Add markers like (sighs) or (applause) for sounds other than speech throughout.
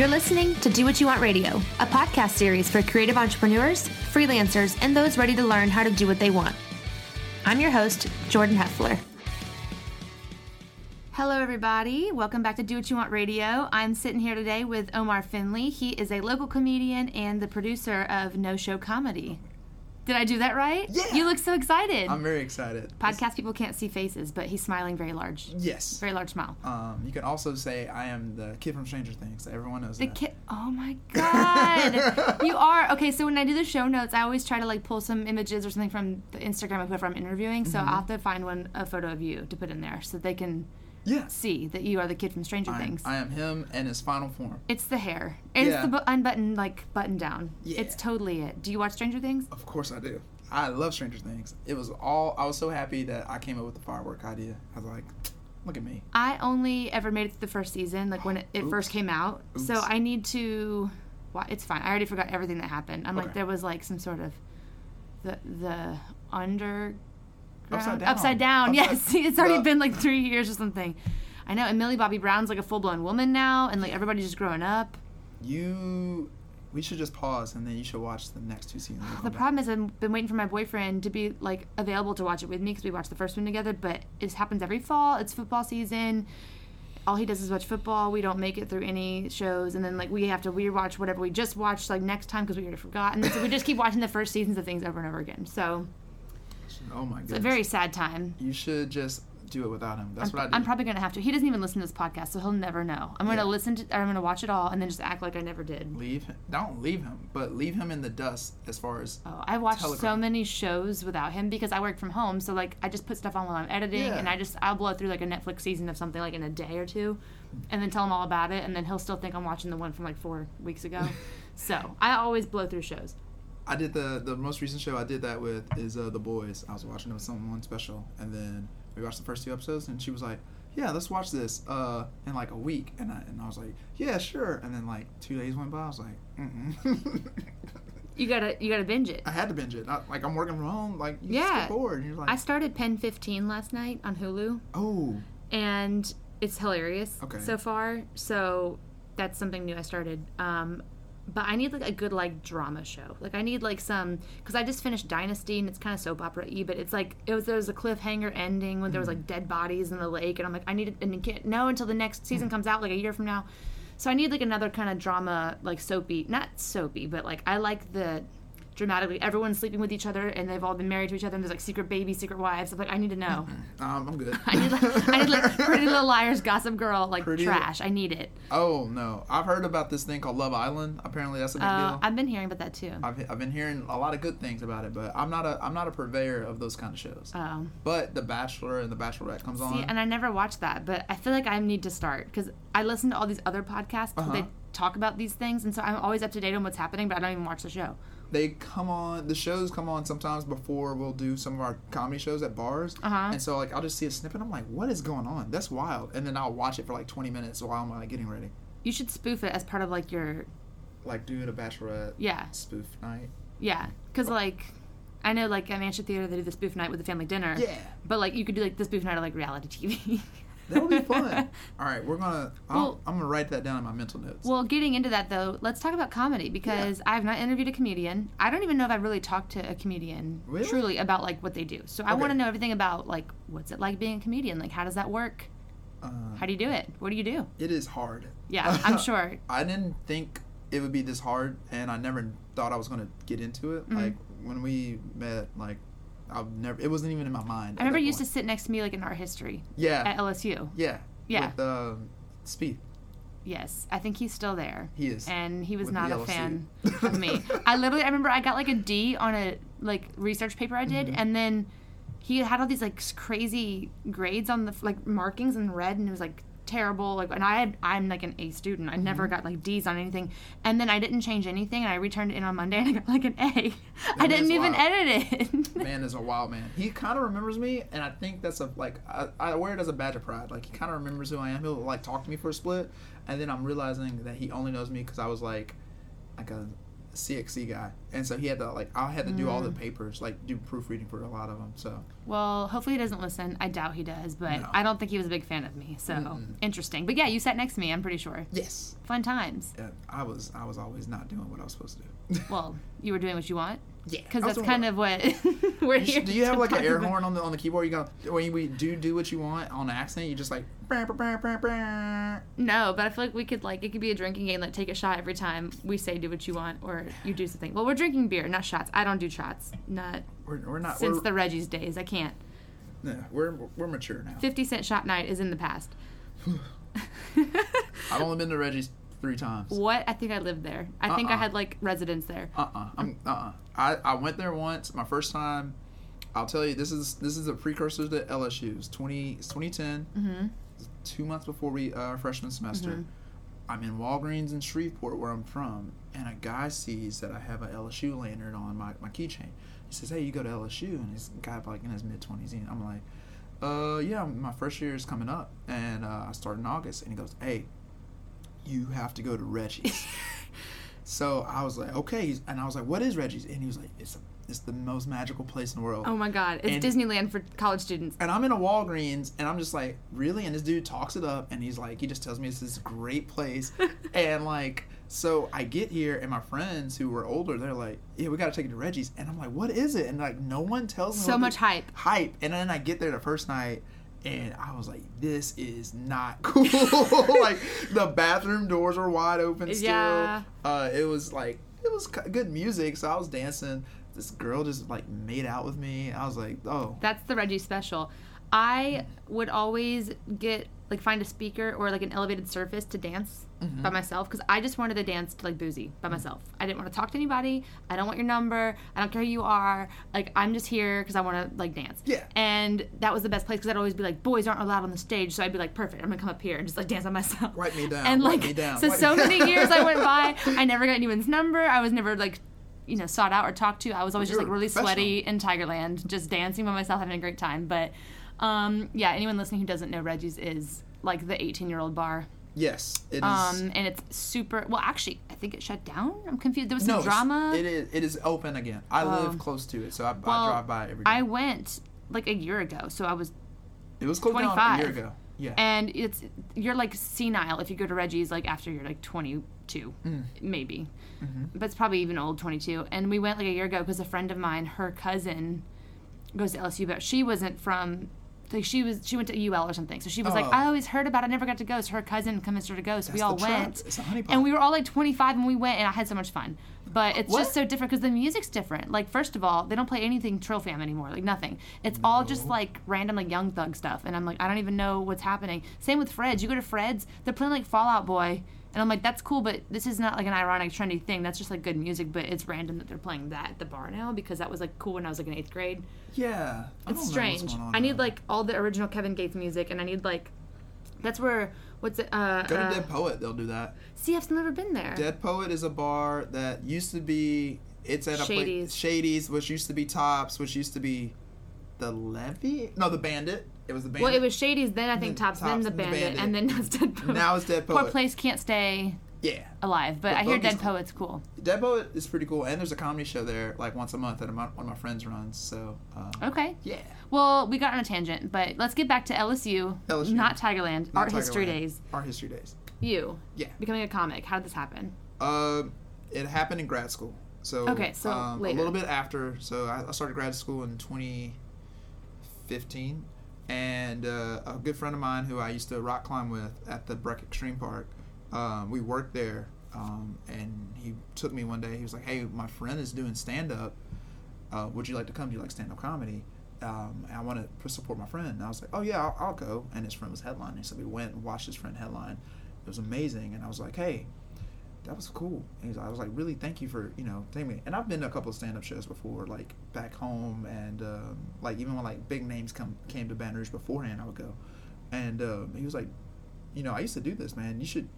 You're listening to Do What You Want Radio, a podcast series for creative entrepreneurs, freelancers, and those ready to learn how to do what they want. I'm your host, Jordan Heffler. Hello, everybody. Welcome back to Do What You Want Radio. I'm sitting here today with Omar Finley. He is a local comedian and the producer of No Show Comedy. Did I do that right? Yeah. You look so excited. I'm very excited. Podcast people can't see faces, but he's smiling very large. Yes. Very large smile. Um, you can also say I am the kid from Stranger Things. Everyone knows The that. kid. Oh my (laughs) god, (laughs) you are okay. So when I do the show notes, I always try to like pull some images or something from the Instagram of whoever I'm interviewing. So Mm-hmm. I'll have to find one a photo of you to put in there so they can Yes. see that you are the kid from Stranger I am, Things. I am him in his final form. it's the hair. It's Yeah. the bu- unbuttoned like button down. Yeah. It's totally it. Do you watch Stranger Things? Of course I do. I love Stranger Things. It was all. I was so happy that I came up with the firework idea. I was like, (tsk) look at me. I only ever made it to the first season, like when it, it first came out. So I need to. Well, it's fine. I already forgot everything that happened. I'm like, there was like some sort of the the under Upside down. Upside down. Upside- yes, (laughs) it's already the- been like three years or something. I know. And Millie Bobby Brown's like a full blown woman now, and like everybody's just growing up. You. We should just pause and then you should watch the next two seasons. (sighs) The problem is I've been waiting for my boyfriend to be like available to watch it with me because we watched the first one together. But it happens every fall. It's football season. All he does is watch football. We don't make it through any shows, and then like we have to rewatch whatever we just watched like next time because we already forgot. And so we just keep watching the first seasons of things over and over again. So Oh my god. it's a very sad time. You should just do it without him. That's I'm, what I do. I'm probably gonna have to. He doesn't even listen to this podcast, so he'll never know. I'm gonna Yeah. listen to. I'm gonna watch it all and then just act like I never did. leave him. Don't leave him, but leave him in the dust as far as. Oh, I watched so many shows without him because I work from home. So like, I just put stuff on while I'm editing, Yeah. and I just I'll blow through like a Netflix season of something like in a day or two, and then tell him all about it, and then he'll still think I'm watching the one from like four weeks ago. (laughs) so I always blow through shows. I did the the most recent show I did that with is uh, the boys. I was watching it with someone special, and then we watched the first two episodes, and she was like, "Yeah, let's watch this uh, in like a week," and I and I was like, "Yeah, sure." And then like two days went by, I was like, Mm-mm. You gotta you gotta binge it. I had to binge it. I, like I'm working from home, like you just Yeah. get bored, and you're like, I started Pen 15 last night on Hulu, "Oh, and it's hilarious Okay. so far. So that's something new I started. Um, but I need like a good like drama show. Like I need like some because I just finished Dynasty and it's kind of soap opera y, but it's like it was there was a cliffhanger ending when there was like mm. dead bodies in the lake, and I'm like I need it and you can't know until the next season mm. comes out like a year from now. So I need like another kind of drama like soapy, not soapy, but like I like the dramatically everyone's sleeping with each other and they've all been married to each other and there's like secret babies, secret wives. I'm like I need to know. um, I'm good." I need like I need like (laughs) Pretty Little Liars, Gossip Girl, like Pretty- trash. I need it. oh no, I've heard about this thing called Love Island. Apparently, that's a big Uh, deal. I've been hearing about that too. I've, I've been hearing a lot of good things about it, but I'm not a I'm not a purveyor of those kind of shows. Um, But The Bachelor and The Bachelorette comes see, on. and I never watched that, but I feel like I need to start because I listen to all these other podcasts. Uh-huh. They talk about these things, and so I'm always up to date on what's happening, but I don't even watch the show. They come on the shows come on sometimes before we'll do some of our comedy shows at bars. Uh-huh. And so like I'll just see a snippet. I'm like, what is going on? That's wild. And then I'll watch it for like 20 minutes while I'm like getting ready. You should spoof it as part of like your Like doing a Bachelorette yeah spoof night. yeah because like. I know, like at Manship Theater, they do the spoof night with the family dinner. Yeah. But like, you could do like the spoof night of like reality TV. (laughs) That would be fun. (laughs) All right, we're gonna. I'll, Well- I'm gonna write that down in my mental notes. Well, getting into that though, let's talk about comedy because I have not interviewed a comedian. I don't even know if I've really talked to a comedian Really? truly about like what they do. So I want to know everything about like what's it like being a comedian? Like how does that work? uh, How do you do it? What do you do? it is hard. Yeah, (laughs) I'm sure. I didn't think it would be this hard, and I never thought I was gonna get into it. Mm-hmm. Like when we met, like I've never. It wasn't even in my mind. I remember you used to sit next to me like in art history Yeah. at LSU. yeah. Yeah. With uh, Speed. Yes, I think he's still there. He is. And he was not a fan (laughs) of me. I literally, I remember I got like a D on a like research paper I Mm-hmm. did, and then he had all these like crazy grades on the like markings in red, and it was like terrible. Like, and I had, I'm like an A student. I never Mm-hmm. got like D's on anything, and then I didn't change anything, and I returned it in on Monday, and I got like an A. I didn't even wild. edit it. (laughs) man is a wild man. He kind of remembers me, and I think that's a like I, I wear it as a badge of pride. Like he kind of remembers who I am. He'll like talk to me for a split, and then I'm realizing that he only knows me because I was like like a CXC guy, and so he had to like I had to do all Mm. the papers, like do proofreading for a lot of them. So Well, hopefully he doesn't listen. I doubt he does, but No. I don't think he was a big fan of me. So Mm-mm. interesting. But yeah, you sat next to me. I'm pretty sure. yes, Fun times. yeah, I was I was always not doing what I was supposed to do. Well, (laughs) you were doing what you want yeah, because that's kind of what (laughs) we're here. Do you have like an air about. horn on the on the keyboard? You go when we do do what you want on accident. You just like brr, brr, brr. No, but I feel like we could like it could be a drinking game. Like take a shot every time we say do what you want or you do something. Well, we're drinking beer, not shots. I don't do shots. Not We're, we're not. since we're, the Reggie's days. I can't. yeah, we're we're mature now. Fifty cent shot night is in the past. (sighs) I've only been to Reggie's three times. what? I think I lived there. I think I Uh-uh. had like residence there. Uh uh-uh. I'm uh uh I, I went there once. My first time. I'll tell you this is this is a precursor to LSU's. It's twenty it's 2010. Mm-hmm. Two months before we uh, our freshman semester. Mhm. I'm in Walgreens in Shreveport where I'm from, and a guy sees that I have a LSU lanyard on my, my keychain. He says, "Hey, you go to LSU?" And this guy like in his mid twenties, and I'm like, "Uh, yeah, my first year is coming up, and uh, I start in August." And he goes, "Hey, you have to go to Reggie's." (laughs) so I was like, "Okay," and I was like, "What is Reggie's?" And he was like, "It's it's the most magical place in the world." Oh my god, it's And- Disneyland for college students. And I'm in a Walgreens, and I'm just like, really? And this dude talks it up, and he's like, he just tells me it's this great place, (laughs) and like, so I get here, and my friends who were older, they're like, yeah, we got to take it to Reggie's, and I'm like, what is it? And like, no one tells me. So much hype. hype, and then I get there the first night. And I was like, "This is not (laughs) cool." like the bathroom doors were wide open still. Yeah. Uh, it was like it was good music, so I was dancing. This girl just like made out with me. I was like, "Oh, That's the Reggie special. I would always get like find a speaker or like an elevated surface to dance Mm-hmm. by myself because I just wanted to dance to like Boosie by myself. I didn't want to talk to anybody. I don't want your number. I don't care who you are. Like I'm just here because I want to like dance. Yeah. And that was the best place because I'd always be like, boys aren't allowed on the stage, so I'd be like, perfect. I'm gonna come up here and just like dance by myself. Wipe me down, And like me down, so so many years I went (laughs) by. I never got anyone's number. I was never like. You know, sought out or talked to. I was always just like really sweaty in Tigerland, just dancing by myself, having a great time. But um, yeah, anyone listening who doesn't know Reggie's is like the 18 year old bar. yes, it is." Um, and it's super. Well, actually, I think it shut down. I'm confused. There was some no, drama. It is. It is open again. I Oh. live close to it, so I, Well, I drive by every day. I went like a year ago, so I was, it was closed down a 25. year ago. Yeah. and it's you're like senile if you go to Reggie's like after you're like 22, Mm. maybe, Mm-hmm. but it's probably even old 22. And we went like a year ago because a friend of mine, her cousin, goes to LSU, but she wasn't from. Like she was, she went to UL or something. So she was like, Oh. I always heard about it, I never got to go. So her cousin convinced her to go. So we all went, It's a honeypot. and we were all like 25 and we went, and I had so much fun. But it's What? just so different because the music's different. Like first of all, they don't play anything Trill Fam anymore, like nothing. It's all just like random like Young Thug stuff, and I'm like, I don't even know what's happening. Same with Fred's. You go to Fred's, they're playing like Fall Out Boy, and I'm like, that's cool, but this is not like an ironic, trendy thing. That's just like good music, but it's random that they're playing that at the bar now because that was like cool when I was like in eighth grade. yeah. I It's don't know what's strange. I need like all the original Kevin Gates music, and I need like. That's where what's it? Uh, Go to uh, Dead Poet. They'll do that. See, I've never been there. Dead Poet is a bar that used to be. It's at a Shady's. place. Shady's, which used to be Tops, which used to be the Levy. No, the Bandit. It was the Bandit. Well, it was Shady's, then I think Then Tops, then the Bandit, Bandit. and then (laughs) now it's Dead Poet. Now it's Dead Poor place can't stay Yeah. alive, but But I hear Dead cool. Poet's cool. Dead Poet is pretty cool, and there's a comedy show there like once a month that one of my friends runs. So, um, Okay. yeah. Well, we got on a tangent, but let's get back to LSU, LSU. not Tigerland, Not Art History. Days. Art History Days. You Yeah. becoming a comic. How did this happen? Uh, it happened in grad school. So Okay, so um, a little bit after. So I, I started grad school in 2015, and uh, a good friend of mine who I used to rock climb with at the BREC Extreme Park, um, we worked there, um, and he took me one day. He was like, "Hey, my friend is doing stand up. Uh, would you like to come? Do you like stand up comedy?" Um, I want to support my friend. And I was like, "Oh yeah, I'll, I'll go." And his friend was headlining, so we went and watched his friend headline. It was amazing, and I was like, "Hey, that was cool. And I was like, really, thank you for you know taking me. And I've been to a couple of stand up shows before, like back home, and um, like even when like big names come came to Baton Rouge beforehand, I would go. And um, he was like, you know, I used to do this, man. You should.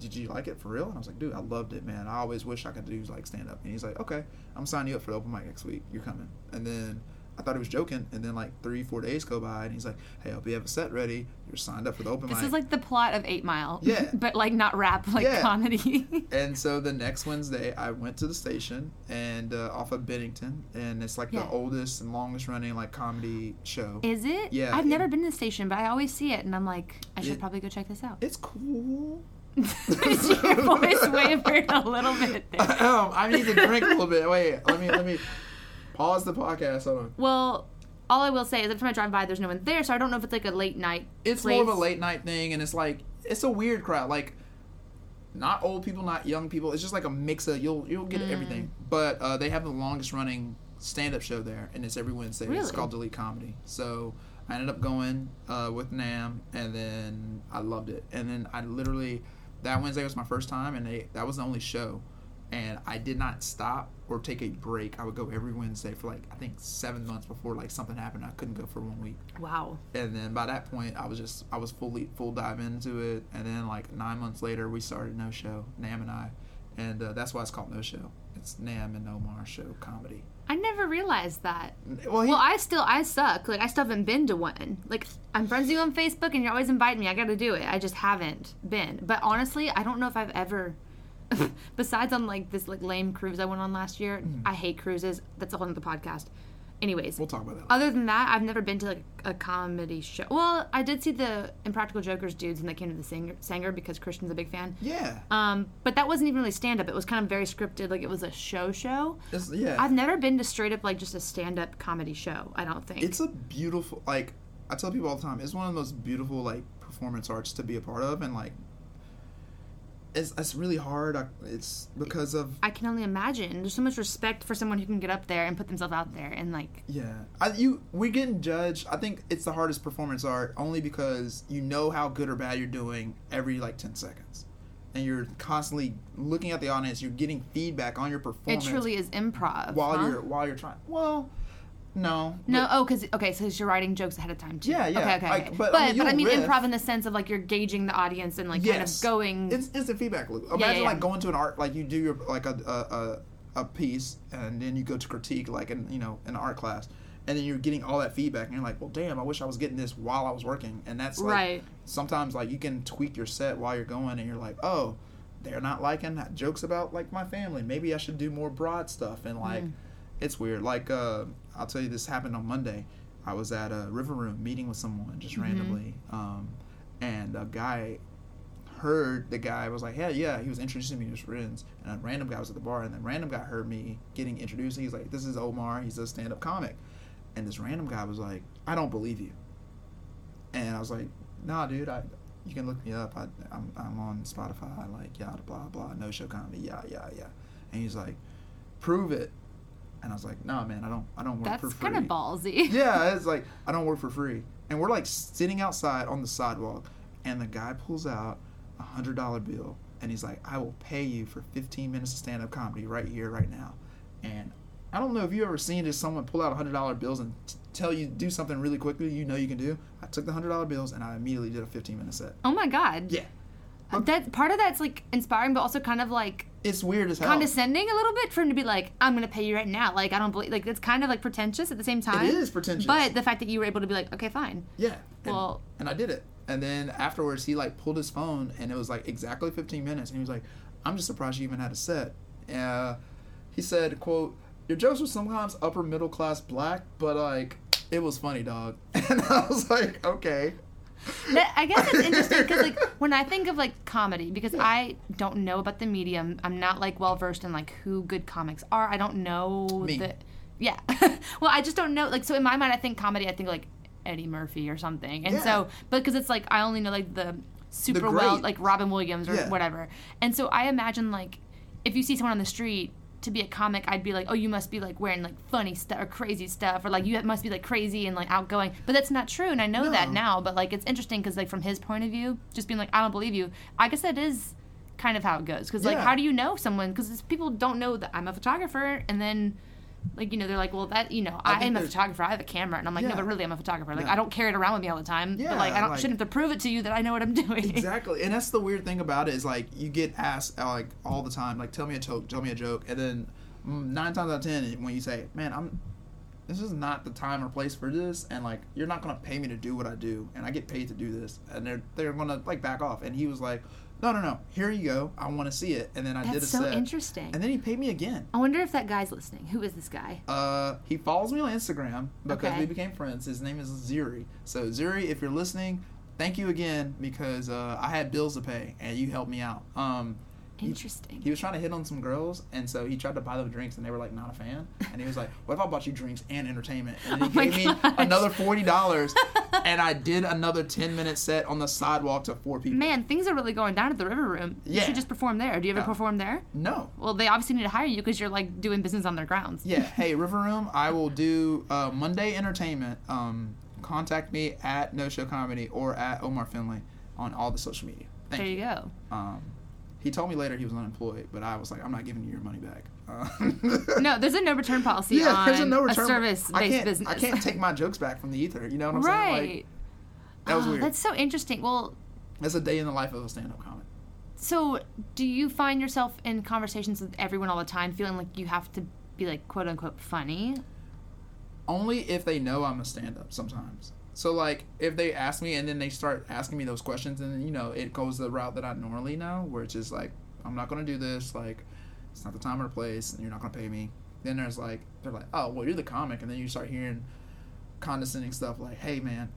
Did you like it for real? And I was like, dude, I loved it, man. I always wish I could do like stand up. And he's like, okay, I'm signing you up for the open mic next week. You're coming. And then I thought he was joking, and then like three, four days go by, and he's like, "Hey, I hope you have a set ready. You're signed up for the open This mic." is like the plot of Eight Mile. Yeah. (laughs) but like not rap, like Yeah. comedy. (laughs) and so the (laughs) next Wednesday, I went to the station and uh, off of Bennington, and it's like Yeah. the oldest and longest running like comedy show. Is it? Yeah, I've it- never been to the station, but I always see it, and I'm like, I should It- probably go check this out. it's cool. Your voice wavered a little bit there. um, I need to drink a little bit. Wait, let me let me pause the podcast. Hold on. Well, all I will say is every time I drive by, there's no one there, so I don't know if it's like a late night. It's place. more of a late night thing, and it's like it's a weird crowd. Like not old people, not young people. It's just like a mix of you'll you'll get Mm. everything. But uh, they have the longest running stand up show there, and it's every Wednesday. It's called Delete Comedy. So I ended up going uh, with Nam, and then I loved it. And then I literally that Wednesday was my first time, and they, that was the only show. And I did not stop or take a break. I would go every Wednesday for like I think seven months before like something happened. I couldn't go for one week Wow. and then by that point i was just i was fully full dive into it and then like nine months later we started no show nam and i and uh, that's why it's called no show it's nam and omar show comedy I never realized that. well, he, Well, I still I suck. Like I still haven't been to one. Like I'm friends with you on Facebook, and you're always inviting me. I got to do it. I just haven't been. But honestly, I don't know if I've ever. (laughs) besides on like this like lame cruise I went on last year, Mm. I hate cruises. That's a whole other podcast. Anyways, we'll talk about that other than that, I've never been to like a comedy show. Well, I did see the Impractical Jokers dudes, and they came to the Saenger, Saenger because Christian's a big fan. yeah Um, but that wasn't even really stand up. It was kind of very scripted. Like it was a show show. it's, yeah I've never been to straight up like just a stand up comedy show. I don't think. it's a beautiful like i tell people all the time it's one of the most beautiful like performance arts to be a part of and like it's, it's really hard I, it's because of I can only imagine. There's so much respect for someone who can get up there and put themselves out there and like Yeah, I, you we're getting judged. I think it's the hardest performance art only because you know how good or bad you're doing every like ten seconds, and you're constantly looking at the audience. You're getting feedback on your performance. it truly is improv. while huh? you're while you're trying. Well, no, No, oh, because okay, so you're writing jokes ahead of time too. Yeah, yeah, Okay, okay, okay. but, but I mean, but I mean riff. improv in the sense of like you're gauging the audience and like kind of going. it's it's a feedback loop. yeah, Imagine yeah. like going to an art like you do your like a a, a piece and then you go to critique like in you know an art class. And then you're getting all that feedback, and you're like, "Well, damn! I wish I was getting this while I was working." And that's like, Right. sometimes like you can tweak your set while you're going and you're like oh they're not liking that jokes about like my family maybe i should do more broad stuff and like Mm. it's weird like uh i'll tell you this happened on monday i was at a river room meeting with someone just Mm-hmm. randomly um and a guy heard the guy was like, "Hey, yeah," he was introducing me to his friends, and a random guy was at the bar, and then random guy heard me getting introduced. He's like, "This is Omar. He's a stand-up comic," and this random guy was like, "I don't believe you," and I was like, "Nah, dude, I." You can look me up. I, I'm, I'm on Spotify. Like, yada, blah, blah, no show comedy, yeah, yeah, yeah. And he's like, prove it. And I was like, nah, man, I don't, I don't work for free. That's kind of ballsy. (laughs) yeah, it's like I don't work for free, and we're like sitting outside on the sidewalk, and the guy pulls out a hundred dollar bill, and he's like, "I will pay you for fifteen minutes of stand up comedy right here, right now." And I don't know if you ever seen just someone pull out a hundred dollar bills and t- tell you do something really quickly you know you can do. I took the hundred dollar bills and I immediately did a fifteen minute set. Oh my god. Yeah, That part of that's like inspiring, but also kind of like it's weird as hell. condescending a little bit for him to be like, "I'm gonna pay you right now." Like I don't believe. Like it's kind of like pretentious at the same time. It is pretentious. But the fact that you were able to be like, "Okay, fine." Yeah. And, Well- and I did it. And then afterwards, he like pulled his phone, and it was like exactly 15 minutes. And he was like, "I'm just surprised you even had a set." Uh, he said, "quote Your jokes were sometimes upper middle class black, but like it was funny, dog." (laughs) And I was like, "Okay." That, I guess it's interesting because like when I think of like comedy, because I don't know about the medium, I'm not like well versed in like who good comics are. I don't know Me. the yeah. (laughs) well, I just don't know. Like so in my mind, I think comedy. I think like Eddie Murphy or something, and Yeah. so but because it's like I only know like the super well like Robin Williams or Yeah. whatever, and so I imagine like if you see someone on the street. To be a comic, I'd be like, oh, you must be like wearing like funny stuff or crazy stuff, or like you must be like crazy and like outgoing. But that's not true, and I know that now. But like, it's interesting because like from his point of view, just being like, I don't believe you. I guess that is kind of how it goes. Because like, Yeah. how do you know someone? Because people don't know that I'm a photographer, and then like you know they're like, well, that you know I, I am a photographer. I have a camera, and I'm like, Yeah. no, but really, I'm a photographer. Like Yeah. I don't carry it around with me all the time. Yeah, but like I don't like- shouldn't have to prove it to you that I know what I'm (laughs) doing. Exactly, and that's the weird thing about it is like you get asked uh, like all the time, like tell me a joke, tell me a joke, and then mm, nine times out of ten when you say, "Man, I'm this is not the time or place for this, and like you're not gonna pay me to do what I do, and I get paid to do this, and they're they're gonna like back off. And he was like, no, no, no, here you go, I want to see it, and then I did a That's so set, interesting. and then he paid me again. I wonder if that guy's listening. Who is this guy? Uh, he follows me on Instagram because Okay. we became friends. His name is Zuri. So Zuri, if you're listening, thank you again because uh, I had bills to pay and you helped me out. Um, Interesting. He was trying to hit on some girls, and so he tried to buy them drinks, and they were like not a fan. And he was like, "What if I bought you drinks and entertainment?" And then (laughs) Oh he my gave me another forty dollars, and I did another ten minute set on the sidewalk to four people. Man, things are really going down at the River Room. You Yeah. should just perform there. Do you ever Yeah. perform there? No, Well, they obviously need to hire you because you're like doing business on their grounds. yeah. (laughs) Hey, River Room, I will do uh, Monday entertainment. Um, contact me at No Show Comedy or at Omar Finley on all the social media. Thank there you. you go. Um, he told me later he was unemployed, but I was like, I'm not giving you your money back. Uh, (laughs) No, there's a no return policy yeah, on there's a no return. service I based can't, business. I can't take my jokes back from the ether. You know what I'm saying? right. Like, that was Oh, weird. That's so interesting. Well, That's a day in the life of a stand-up comic. so do you find yourself in conversations with everyone all the time feeling like you have to be like quote unquote funny? Only if they know I'm a stand-up. Sometimes. So like, if they ask me and then they start asking me those questions, and you know it goes the route that I normally know, where it's just like, I'm not gonna do this. Like, it's not the time or place, and you're not gonna pay me. Then there's like, they're like, oh well, you're the comic, and then you start hearing condescending stuff like, hey man,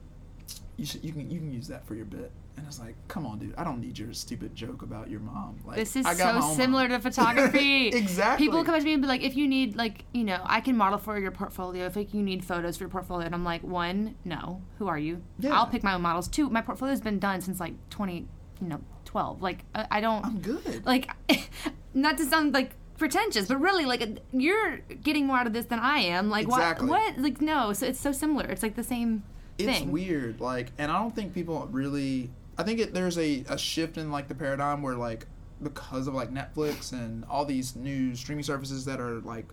you should you can you can use that for your bit. And it's like, come on, dude, I don't need your stupid joke about your mom. Like, This is so similar mom. to (laughs) photography. exactly. People come up to me and be like, if you need like, you know, I can model for your portfolio. If like, you need photos for your portfolio, and I'm like, one, no, who are you? Yeah. I'll pick my own models. Two, my portfolio's been done since like 20, you know, 12. Like, I, I don't I'm good. (laughs) like, (laughs) not to sound like pretentious, but really, like, you're getting more out of this than I am. Like, Exactly. what? What? Like, no. So it's so similar. It's like the same it's thing. weird like and i don't think people really i think it, there's a, a shift in like the paradigm where like because of like netflix and all these new streaming services that are like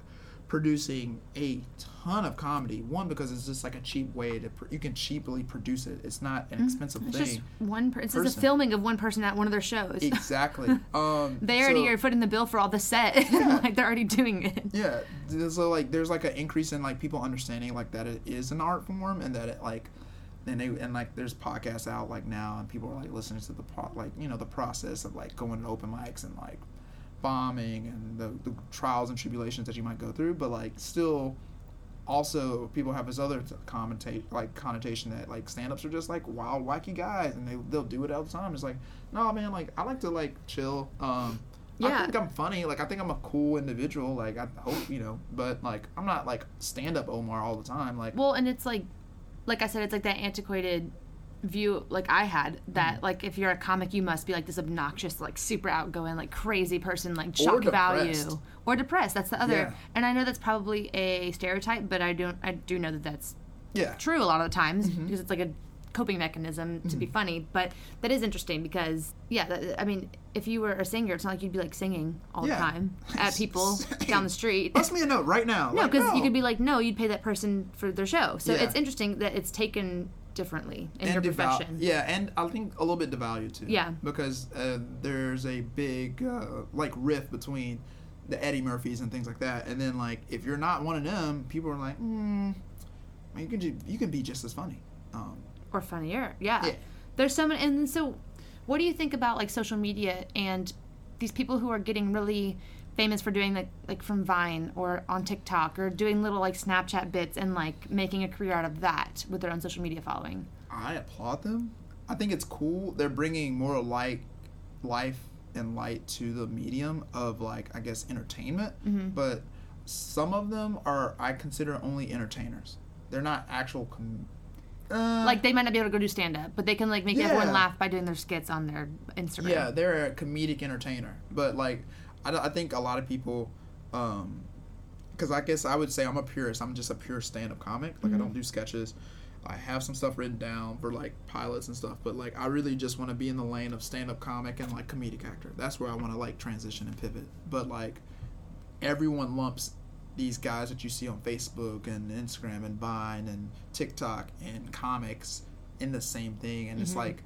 producing a ton of comedy one because it's just like a cheap way to pr- you can cheaply produce it it's not an expensive Mm-hmm. It's thing just one. Per- it's just a filming of one person at one of their shows. exactly (laughs) um they already so- are footing the bill for all the set. (laughs) like they're already doing it. Yeah, so like there's like an increase in like people understanding like that it is an art form and that it like and they and like there's podcasts out like now and people are like listening to the pro- like you know the process of like going to open mics and like bombing and the, the trials and tribulations that you might go through but like still also people have this other commentate like connotation that like stand-ups are just like wild wacky guys and they, they'll do it all the time it's like no man like i like to like chill um I think I'm funny. Like I think I'm a cool individual. Like I hope you know, but like I'm not like stand up Omar all the time. Like Well, and it's like, like I said, it's like that antiquated view like I had that Mm-hmm. like if you're a comic you must be like this obnoxious like super outgoing like crazy person like shock value or depressed that's the other Yeah. and I know that's probably a stereotype but I don't I do know that that's yeah, true a lot of the times Mm-hmm. because it's like a coping mechanism to be funny but that is interesting because yeah that, I mean if you were a singer it's not like you'd be like singing all Yeah. the time (laughs) at people (laughs) down the street bust me a note right now. no, Like, because you could be like, no, you'd pay that person for their show. So Yeah. it's interesting that it's taken differently in and your deval- profession. Yeah, and I think a little bit devalued too. Yeah. because uh, there's a big uh, like rift between the Eddie Murphys and things like that, and then like if you're not one of them, people are like, man, you can ju- you can be just as funny. Um, Or funnier. Yeah. Yeah. There's so many. And so, what do you think about like social media and these people who are getting really famous for doing like like from Vine or on TikTok or doing little like Snapchat bits and like making a career out of that with their own social media following? I applaud them. I think it's cool. They're bringing more light, life and light to the medium of like I guess entertainment. Mm-hmm. But some of them are I consider only entertainers. They're not actual. Com- uh, Like they might not be able to go do stand up, but they can like make everyone laugh by doing their skits on their Instagram. yeah, they're a comedic entertainer. But like I, I think a lot of people. um because I guess I would say I'm a purist. I'm just a pure stand-up comic. Like I don't do sketches. I have some stuff written down for like pilots and stuff, but like I really just want to be in the lane of stand-up comic and like comedic actor. That's where I want to like transition and pivot. But like everyone lumps these guys that you see on Facebook and Instagram and Vine and TikTok and comics in the same thing, and it's like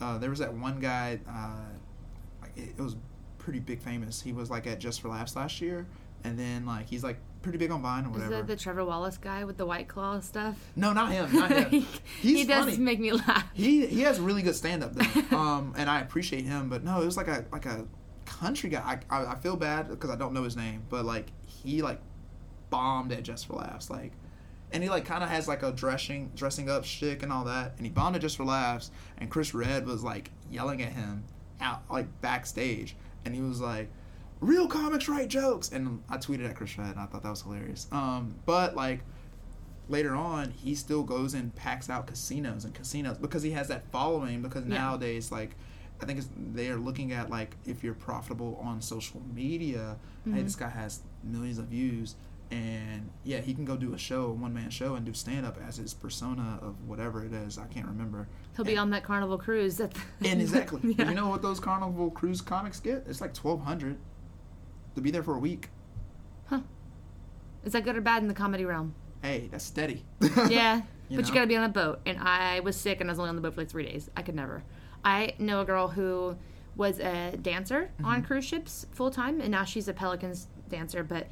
uh, there was that one guy. Uh, it, it was pretty big famous. He was like at Just for Laughs last year, and then like he's like pretty big on Vine or Is whatever. that the Trevor Wallace guy with the white claw stuff? no, not him. Not him. (laughs) he does funny. make me laugh. He he has really good stand up though, (laughs) um, and I appreciate him. But no, it was like a like a country guy. I, I, I feel bad because I don't know his name, but like he like bombed at Just for Laughs, like, and he like kind of has like a dressing dressing up shtick and all that, and he bombed at Just for Laughs, and Chris Redd was like yelling at him out like backstage, and he was like. Real comics write jokes, and I tweeted at Chris Redd, and I thought that was hilarious. Um, but like, later on he still goes and packs out casinos and casinos because he has that following because Yeah. nowadays like i think it's, they are looking at like if you're profitable on social media hey Mhm. this guy has millions of views and yeah he can go do a show a one-man show and do stand-up as his persona of whatever it is i can't remember He'll be on that Carnival cruise. That and (laughs) exactly yeah. you know what those carnival cruise comics get it's like 1200 to be there for a week Huh? Is that good or bad in the comedy realm? hey that's steady (laughs) yeah, (laughs) You but you gotta be on a boat. And I was sick, and I was only on the boat for like three days. I could never. I know a girl who was a dancer Mm-hmm. on cruise ships full time, and now she's a Pelicans dancer. But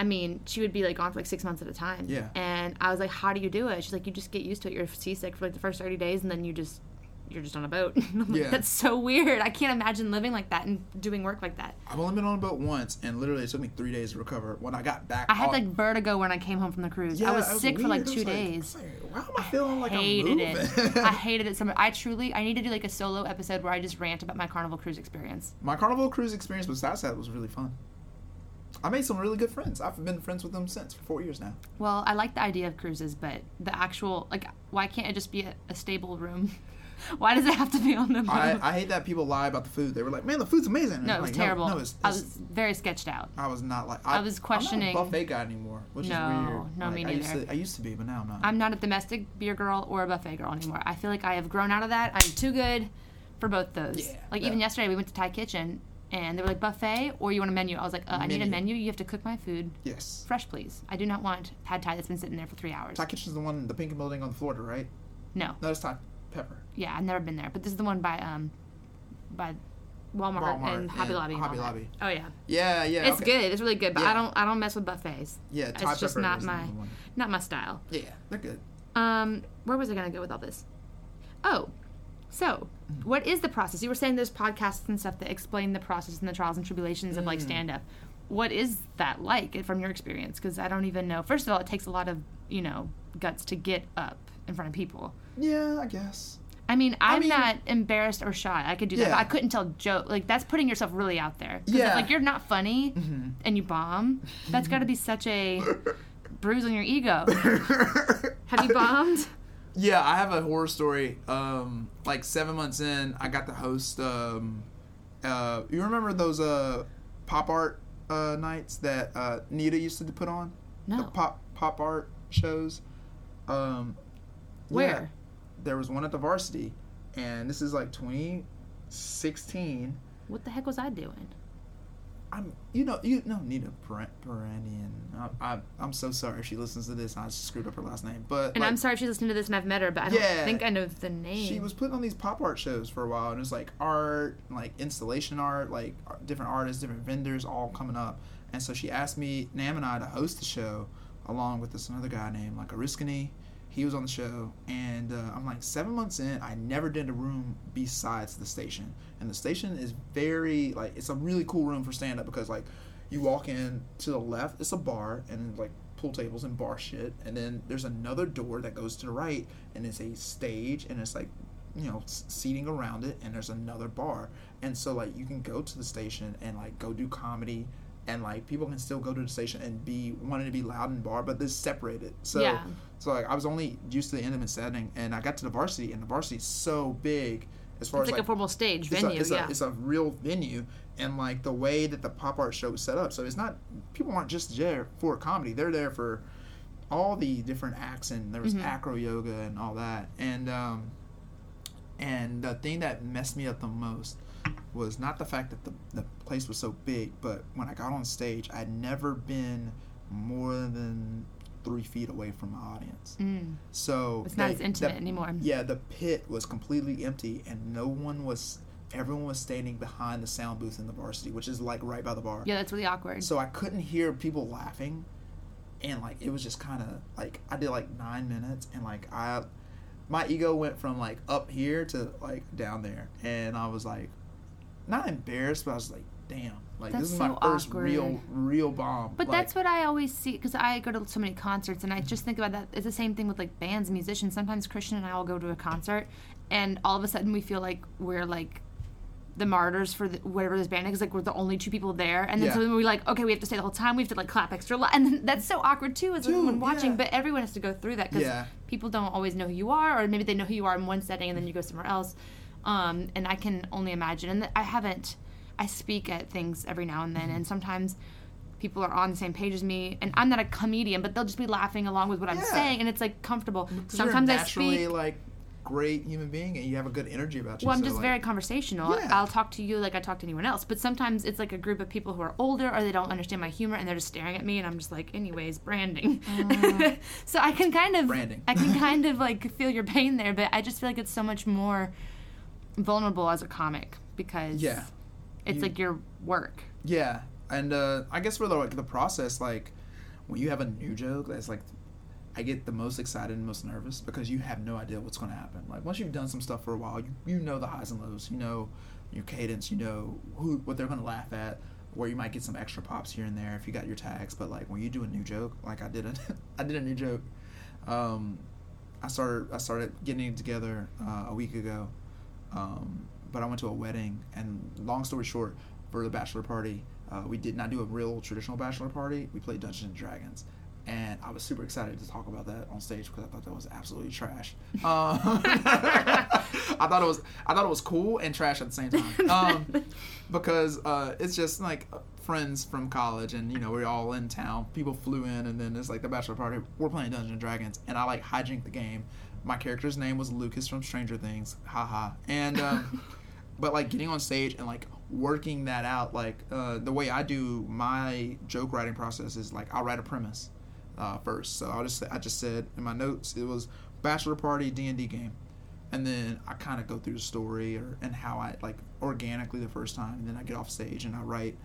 I mean, she would be like gone for like six months at a time. Yeah. And I was like, "How do you do it?" She's like, "You just get used to it. You're seasick for like the first thirty days, and then you just." You're just on a boat. (laughs) I'm like, Yeah. That's so weird. I can't imagine living like that and doing work like that. I've only been on a boat once, and literally it took me three days to recover. When I got back, I had off- like vertigo when I came home from the cruise. I Yeah, was was sick for like two like- days. I like, Why am I feeling like hated I'm it. I hated it so much. I truly, I need to do like a solo episode where I just rant about my Carnival cruise experience. My Carnival cruise experience with Southside was really fun. I made some really good friends. I've been friends with them since for four years now. Well, I like the idea of cruises, but the actual like, why can't it just be a, a stable room? (laughs) why does it have to be on the boat? I, I hate that people lie about the food. They were like, "Man, the food's amazing." And no, it was like, terrible. No, it's, I was very sketched out. I was not like. I was questioning- I'm not a buffet guy anymore, which No, is weird. no, Like, me I used, neither. to, I used to be, but now I'm not. I'm not a domestic beer girl or a buffet girl anymore. I feel like I have grown out of that. I'm too good for both those. Yeah, like yeah. even yesterday, we went to Thai Kitchen, and they were like buffet or you want a menu. I was like, uh, I need a Menu. You have to cook my food yes. fresh, please. I do not want pad thai that's been sitting there for three hours. Thai Kitchen's the one, the pink building on the Florida, right? No, No, it's Thai Pepper. yeah, I've never been there, but this is the one by um, by Walmart, Walmart and Hobby and Lobby. and Hobby that. Lobby. Oh yeah, Yeah, yeah. it's okay. good. It's really good, but Yeah. I don't I don't mess with buffets. Yeah, Thai it's just not my not my style. Yeah, they're good. Um, where was I gonna go with all this? Oh, so what is the process? You were saying there's podcasts and stuff that explain the process and the trials and tribulations of Mm. like stand up. What is that like from your experience? Because I don't even know. First of all, it takes a lot of you know guts to get up in front of people. Yeah, I guess. I mean, I'm mean- not embarrassed or shy. I could do that. Yeah. But I couldn't tell joke. Like that's putting yourself really out there. Yeah. like you're not funny Mhm. and you bomb, that's got to be such a bruise on your ego. (laughs) Have you bombed? Yeah, I have a horror story. Um, like seven months in, I got to host. Um, uh, you remember those uh, pop art uh, nights that uh, Nita used to put on? The No. pop pop art shows. Um, yeah, Where? there was one at the Varsity, and this is like 2016. What the heck was I doing? I'm, you know, you know Nita Peran- Peranian. I, I, I'm so sorry if she listens to this. I screwed up her last name, but And like, I'm sorry if she's listening to this and I've met her, but I don't Yeah. think I know the name. She was putting on these pop art shows for a while, and it was like art, like installation art, like uh, different artists, different vendors, all coming up. And so she asked me, Nam and I, to host the show, along with this another guy named like Ariskany. He was on the show, and uh, I'm like seven months in. I never did a room besides the station, and the station is very like it's a really cool room for stand up because like you walk in to the left, it's a bar and like pool tables and bar shit, and then there's another door that goes to the right, and it's a stage, and it's like you know seating around it, and there's another bar, and so like you can go to the station and like go do comedy. And like people can still go to the station and be wanting to be loud and bar, but they're separated. So Yeah. so like I was only used to the intimate setting, and I got to the varsity, and the varsity is so big as far it's as like, a formal stage it's venue, a, it's, yeah. a, it's a real venue, and like the way that the pop art show is set up. So it's not people aren't just there for comedy; they're there for all the different acts, and there was Mhm. acro yoga and all that. And um, and the thing that messed me up the most was not the fact that the the place was so big, but when I got on stage, I'd never been more than three feet away from my audience. Mm. So It's not they- as intimate the- anymore. yeah, the pit was completely empty, and no one was. Everyone was standing behind the sound booth in the varsity, which is like right by the bar. Yeah, that's really awkward. So I couldn't hear people laughing, and like it was just kind of like I did like nine minutes, and like I, my ego went from like up here to like down there, and I was like, not embarrassed, but I was like, damn, like That's this is my first awkward. real real bomb. But like, that's what I always see because I go to so many concerts and I just think about that. It's the same thing with like bands, musicians. Sometimes Christian and I will go to a concert and all of a sudden we feel like we're like the martyrs for the, whatever this band is. Like we're the only two people there, and then Yeah. so we're like, okay, we have to stay the whole time. We have to like clap extra loud, and then that's so awkward too as Dude, someone watching. yeah. But everyone has to go through that because Yeah. people don't always know who you are, or maybe they know who you are in one setting and then you go somewhere else. Um, and I can only imagine. And I haven't. I speak at things every now and then, Mm-hmm. and sometimes people are on the same page as me, and I'm not a comedian, but they'll just be laughing along with what I'm saying, and it's like comfortable. Sometimes I speak. like great human being, and you have a good energy about you. Well, I'm so, just like, very conversational. Yeah. I'll talk to you like I talk to anyone else. But sometimes it's like a group of people who are older or they don't understand my humor and they're just staring at me and I'm just like, anyways, branding. (laughs) so I can kind of Branding. I can (laughs) kind of like feel your pain there, but I just feel like it's so much more vulnerable as a comic because Yeah. it's You- like your work. Yeah, and uh, I guess for the like the process, like when you have a new joke, that's like I get the most excited and most nervous because you have no idea what's going to happen. Like once you've done some stuff for a while, you, you know the highs and lows, you know your cadence, you know who what they're going to laugh at, where you might get some extra pops here and there if you got your tags. But like when you do a new joke, like I did a (laughs) I did a new joke. Um, I started I started getting it together uh, a week ago, um, but I went to a wedding, and long story short, for the bachelor party, uh, we did not do a real traditional bachelor party. We played Dungeons and Dragons, and I was super excited to talk about that on stage because I thought that was absolutely trash. (laughs) Um, (laughs) I thought it was I thought it was cool and trash at the same time. (laughs) Um, because uh, it's just like friends from college, and you know we're all in town. People flew in, and then it's like the bachelor party. We're playing Dungeons and Dragons, and I like hijacked the game. My character's name was Lucas from Stranger Things, haha. And um, (laughs) but like getting on stage and like working that out, like uh, the way I do my joke writing process is like I'll write a premise uh, first. So I just I just said in my notes it was bachelor party D and D game and then I kind of go through the story or and how I like organically the first time, and then I get off stage and I write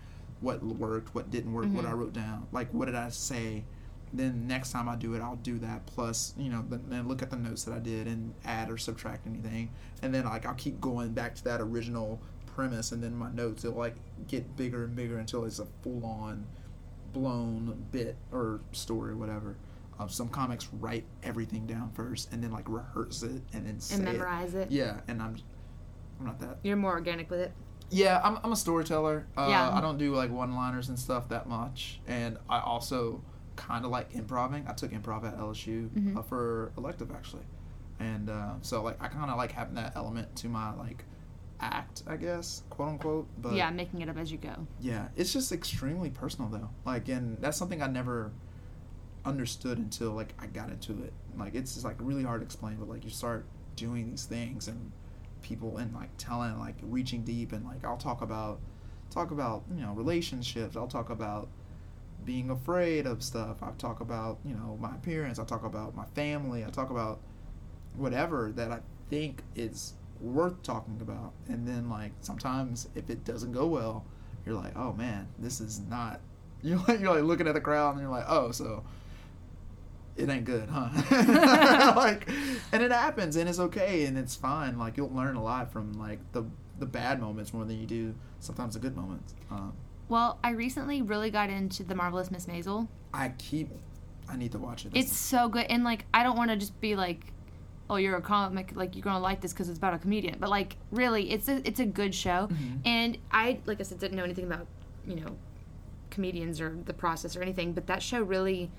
what worked, what didn't work, what I wrote down, like what did I say. Then next time I do it, I'll do that plus you know then look at the notes that I did and add or subtract anything, and then like I'll keep going back to that original premise, and then my notes it'll like get bigger and bigger until it's a full on blown bit or story or whatever. Um, some comics write everything down first and then like rehearse it and then say And it. memorize it. Yeah, and I'm I'm not that. You're more organic with it. Yeah, I'm I'm a storyteller. Uh, Yeah. I don't do like one-liners and stuff that much, and I also kind of like improving. I took improv at LSU Mhm. uh, for elective actually, and uh, so like I kind of like having that element to my like act, I guess, quote unquote. But yeah, making it up as you go. yeah, it's just extremely personal though. Like, and that's something I never understood until like I got into it. Like, it's just like really hard to explain, but like you start doing these things and people and like telling, like reaching deep, and like I'll talk about talk about you know relationships. I'll talk about being afraid of stuff. I talk about you know my appearance. I talk about my family. I talk about whatever that I think is worth talking about. And then like sometimes if it doesn't go well, you're like, oh man, this is not. (laughs) You're like you're like looking at the crowd and you're like, oh, so it ain't good, huh? (laughs) (laughs) like, and it happens and it's okay and it's fine. Like you'll learn a lot from like the the bad moments more than you do sometimes the good moments. Um, Well, I recently really got into the marvelous Miss Maisel. I keep. I need to watch it. It's so good, and like I don't want to just be like, "Oh, you're a comic, like you're gonna like this because it's about a comedian," but like really, it's a it's a good show, Mhm. and I like I said didn't know anything about you know comedians or the process or anything, but that show really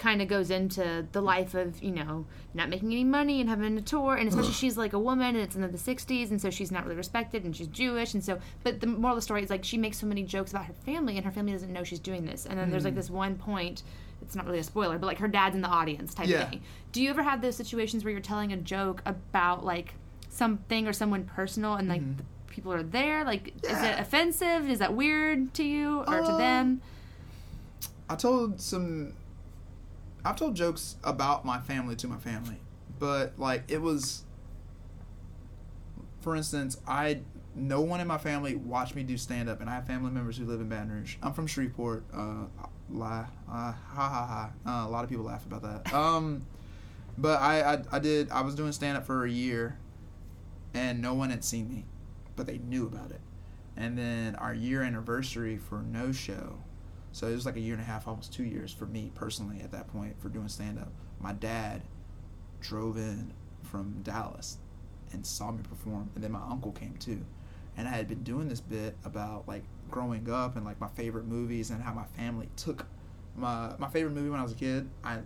kind of goes into the life of you know not making any money and having a tour and especially she's like a woman and it's in the 60s and so she's not really respected and she's jewish and so but the moral of the story is like she makes so many jokes about her family and her family doesn't know she's doing this and then there's like this one point it's not really a spoiler but like her dad's in the audience type Yeah. thing. Do you ever have those situations where you're telling a joke about like something or someone personal and like the people are there? Like is it offensive? Is that weird to you or to Um, them? I told some. I've told jokes about my family to my family, but like it was. For instance, I no one in my family watched me do stand up, and I have family members who live in Baton Rouge. I'm from Shreveport. Uh, lie, uh, ha ha ha. Uh, a lot of people laugh about that. Um, but I, I, I did. I was doing stand up for a year, and no one had seen me, but they knew about it. And then our year anniversary for No Show, so it was like a year and a half, almost two years for me personally at that point for doing stand up. My dad drove in from Dallas and saw me perform, and then my uncle came too. And I had been doing this bit about like growing up and like my favorite movies and how my family took my my favorite movie when I was a kid. I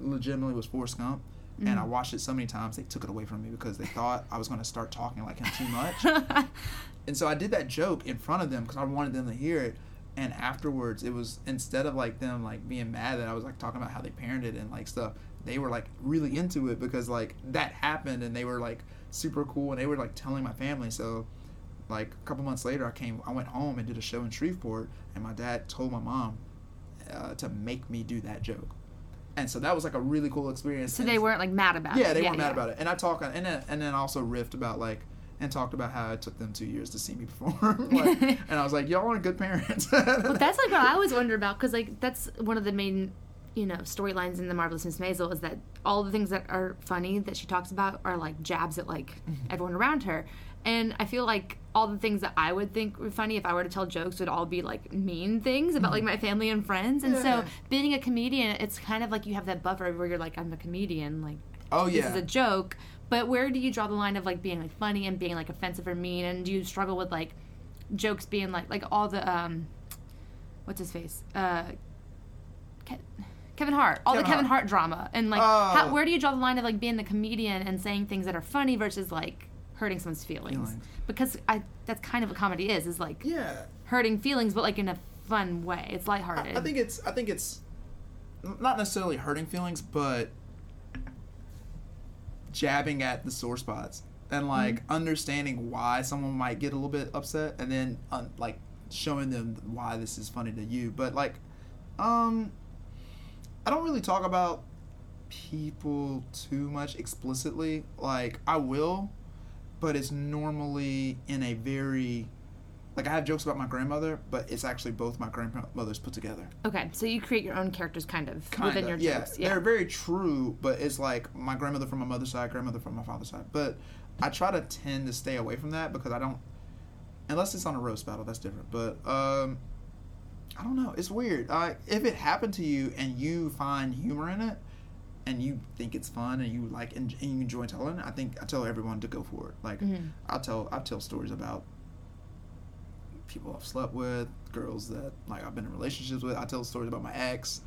legitimately was Forrest Gump, and I Mhm. watched it so many times they took it away from me because they thought I was going to start talking like him too much. (laughs) And so I did that joke in front of them because I wanted them to hear it. And afterwards, it was instead of like them like being mad that I was like talking about how they parented and like stuff, they were like really into it because like that happened and they were like super cool and they were like telling my family. So like a couple months later, I came, I went home and did a show in Shreveport, and my dad told my mom uh, to make me do that joke. And so that was like a really cool experience. so And they weren't like mad about it. yeah, it. they weren't mad about it. And I talk and then and then also riffed about like and talked about how it took them two years to see me perform. (laughs) like, (laughs) and I was like, y'all aren't good parents. (laughs) Well, that's like what I always wonder about because like that's one of the main, you know, storylines in the marvelous Miss Maisel is that all the things that are funny that she talks about are like jabs at like Mm-hmm. everyone around her, and I feel like all the things that I would think were funny if I were to tell jokes would all be like mean things about like my family and friends, and Mm-hmm. Yeah. so being a comedian, it's kind of like you have that buffer where you're like I'm a comedian, like oh yeah this is a joke. But where do you draw the line of like being like funny and being like offensive or mean? And do you struggle with like jokes being like like all the um, what's his face? Uh, Ke- Kevin Hart, all Kevin the Kevin Hart. Hart drama, and like Oh. how, where do you draw the line of like being the comedian and saying things that are funny versus like hurting someone's feelings? Feelings. Because I that's kind of what comedy is is like yeah. hurting feelings, but like in a fun way. It's I, lighthearted. I think it's I think it's not necessarily hurting feelings, but jabbing at the sore spots and like understanding why someone might get a little bit upset, and then um, like showing them why this is funny to you. But like, um, I don't really talk about people too much explicitly. Like I will, but it's normally in a very like I have jokes about my grandmother, but it's actually both my grandmothers put together. okay, so you create your own characters kind of Kinda, within your yeah. jokes. Yeah. They're very true, but it's like my grandmother from my mother's side, grandmother from my father's side. But I try to tend to stay away from that because I don't, unless it's on a roast battle, that's different. But um, I don't know. It's weird. Uh, if it happened to you and you find humor in it, and you think it's fun and you like and, and you enjoy telling it, I think I tell everyone to go for it. Like Mhm. I'll tell I tell stories about people I've slept with, girls that like I've been in relationships with. I tell stories about my ex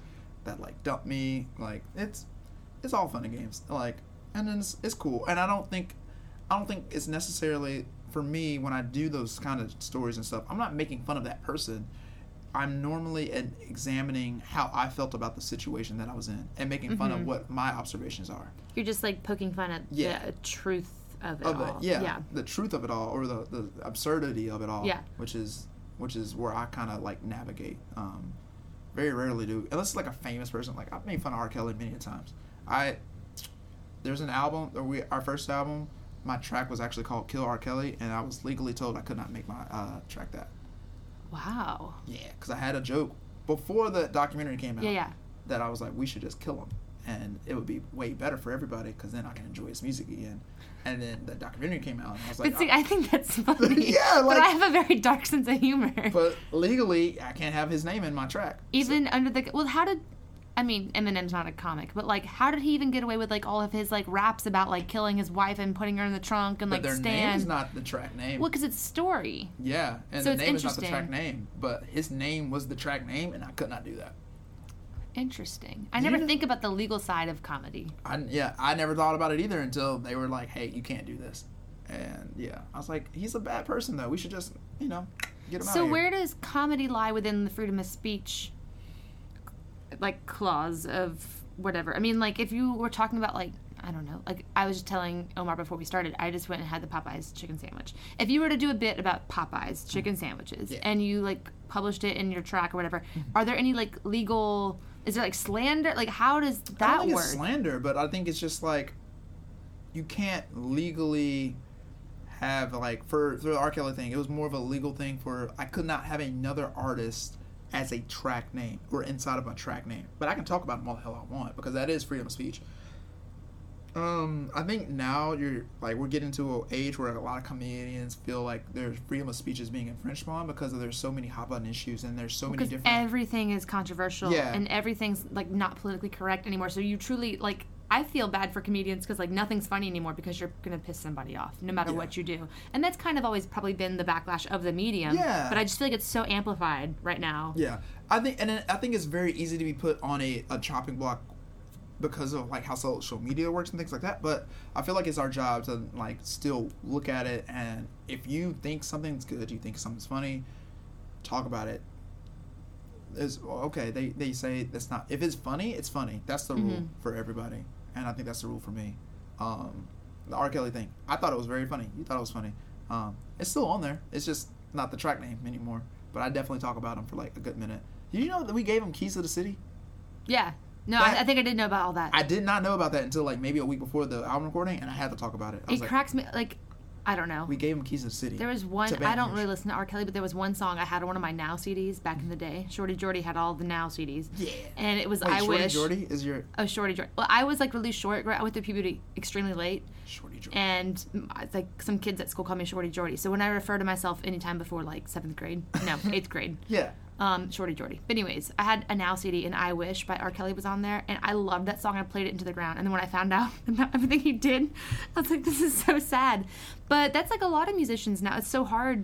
that like dumped me. Like it's it's all fun and games. Like and then it's, it's cool. And I don't think I don't think it's necessarily for me when I do those kind of stories and stuff. I'm not making fun of that person. I'm normally examining how I felt about the situation that I was in and making fun of Mhm. what my observations are. You're just like poking fun at Yeah. the truth of it of all. it, yeah, Yeah. the truth of it all, or the, the absurdity of it all. Yeah. which is which is where I kind of like navigate. Um, very rarely do unless it's like a famous person. Like I've made fun of R. Kelly many times. I there's an album, or we our first album. My track was actually called "Kill R. Kelly," and I was legally told I could not make my uh, track that. Wow. Yeah, because I had a joke before the documentary came out Yeah, yeah. that I was like, we should just kill him, and it would be way better for everybody because then I can enjoy his music again. And then the documentary came out, and I was like, But see, "Oh." I think that's (laughs) funny. Yeah, but I have a very dark sense of humor. but legally, I can't have his name in my track. even under the well, how did? I mean, Eminem's not a comic, but like, how did he even get away with like all of his like raps about like killing his wife and putting her in the trunk and but like their Stan? name is not the track name. well, because it's story. yeah, and So the it's name is not the track name, but his name was the track name, and I could not do that. Interesting. I never think about the legal side of comedy. I yeah, I never thought about it either until they were like, "Hey, you can't do this," and yeah, I was like, "He's a bad person, though. We should just, you know, get him out." So of here. where does comedy lie within the freedom of speech like clause of whatever? I mean, like if you were talking about like I don't know, like I was just telling Omar before we started, I just went and had the Popeyes chicken sandwich. If you were to do a bit about Popeyes chicken mm-hmm. sandwiches Yeah. and you like published it in your track or whatever, mm-hmm. are there any like legal is there like slander? Like how does that work? it's slander, but I think it's just like you can't legally have like for for the R. Kelly thing. It was more of a legal thing for I could not have another artist as a track name or inside of my track name. But I can talk about them all the hell I want because that is freedom of speech. Um, I think now you're like we're getting to an age where a lot of comedians feel like their freedom of speech is being infringed upon because there's so many hot button issues and there's so many different. everything is controversial Yeah. and everything's like not politically correct anymore. So you truly like. I feel bad for comedians because like nothing's funny anymore because you're gonna piss somebody off no matter Yeah. what you do, and that's kind of always probably been the backlash of the medium. Yeah. But I just feel like it's so amplified right now. Yeah, I think, and I think it's very easy to be put on a, a chopping block because of like how social media works and things like that. But I feel like it's our job to like still look at it, and if you think something's good, you think something's funny, talk about it. Is okay. They they say that's not. If it's funny, it's funny. That's the rule Mhm. for everybody, and I think that's the rule for me. Um, the R. Kelly thing. I thought it was very funny. You thought it was funny. Um, it's still on there. It's just not the track name anymore. But I definitely talk about him for like a good minute. Did you know that we gave him keys to the city? Yeah. No, That- I, I think I did know about all that. I did not know about that until like maybe a week before the album recording, and I had to talk about it. I was it like, cracks me like I don't know. we gave him keys to the city. There was one. I don't really listen to R. Kelly, but there was one song I had on one of my Now CDs back in the day. Shorty Jordy had all the Now CDs, Yeah. and it was Wait, I Shorty wish. Jordy is your Oh, Shorty Jordy. Well, I was like really short. I went through puberty extremely late, Shorty Jordy. and mm, it's like some kids at school call me Shorty Jordy. So when I refer to myself anytime before like seventh grade, no, (laughs) eighth grade, yeah. Um, Shorty Jordy. But anyways, I had a Now CD and I Wish by R. Kelly was on there, and I loved that song. I played it into the ground, and then when I found out (laughs) about everything he did, I was like, this is so sad. But that's like a lot of musicians now. It's so hard.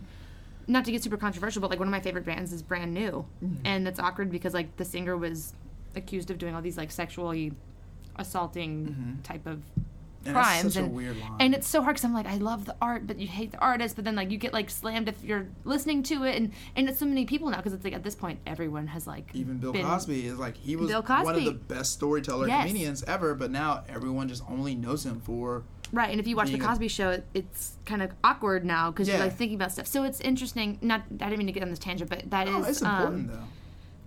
Not to get super controversial, but like one of my favorite bands is Brand New, and it's awkward because like the singer was accused of doing all these like sexually assaulting type of crimes such and a weird line. and it's so hard because I'm like I love the art but you hate the artist but then like you get like slammed if you're listening to it and and it's so many people now because it's like at this point everyone has like Even Bill been- Cosby is like he was Bill one of the best storyteller Yes. comedians ever, but now everyone just only knows him for right and if you watch the Cosby Show it, it's kind of awkward now because Yeah. you're like thinking about stuff so it's interesting not I didn't mean to get on this tangent but that is Oh, it's important um, though.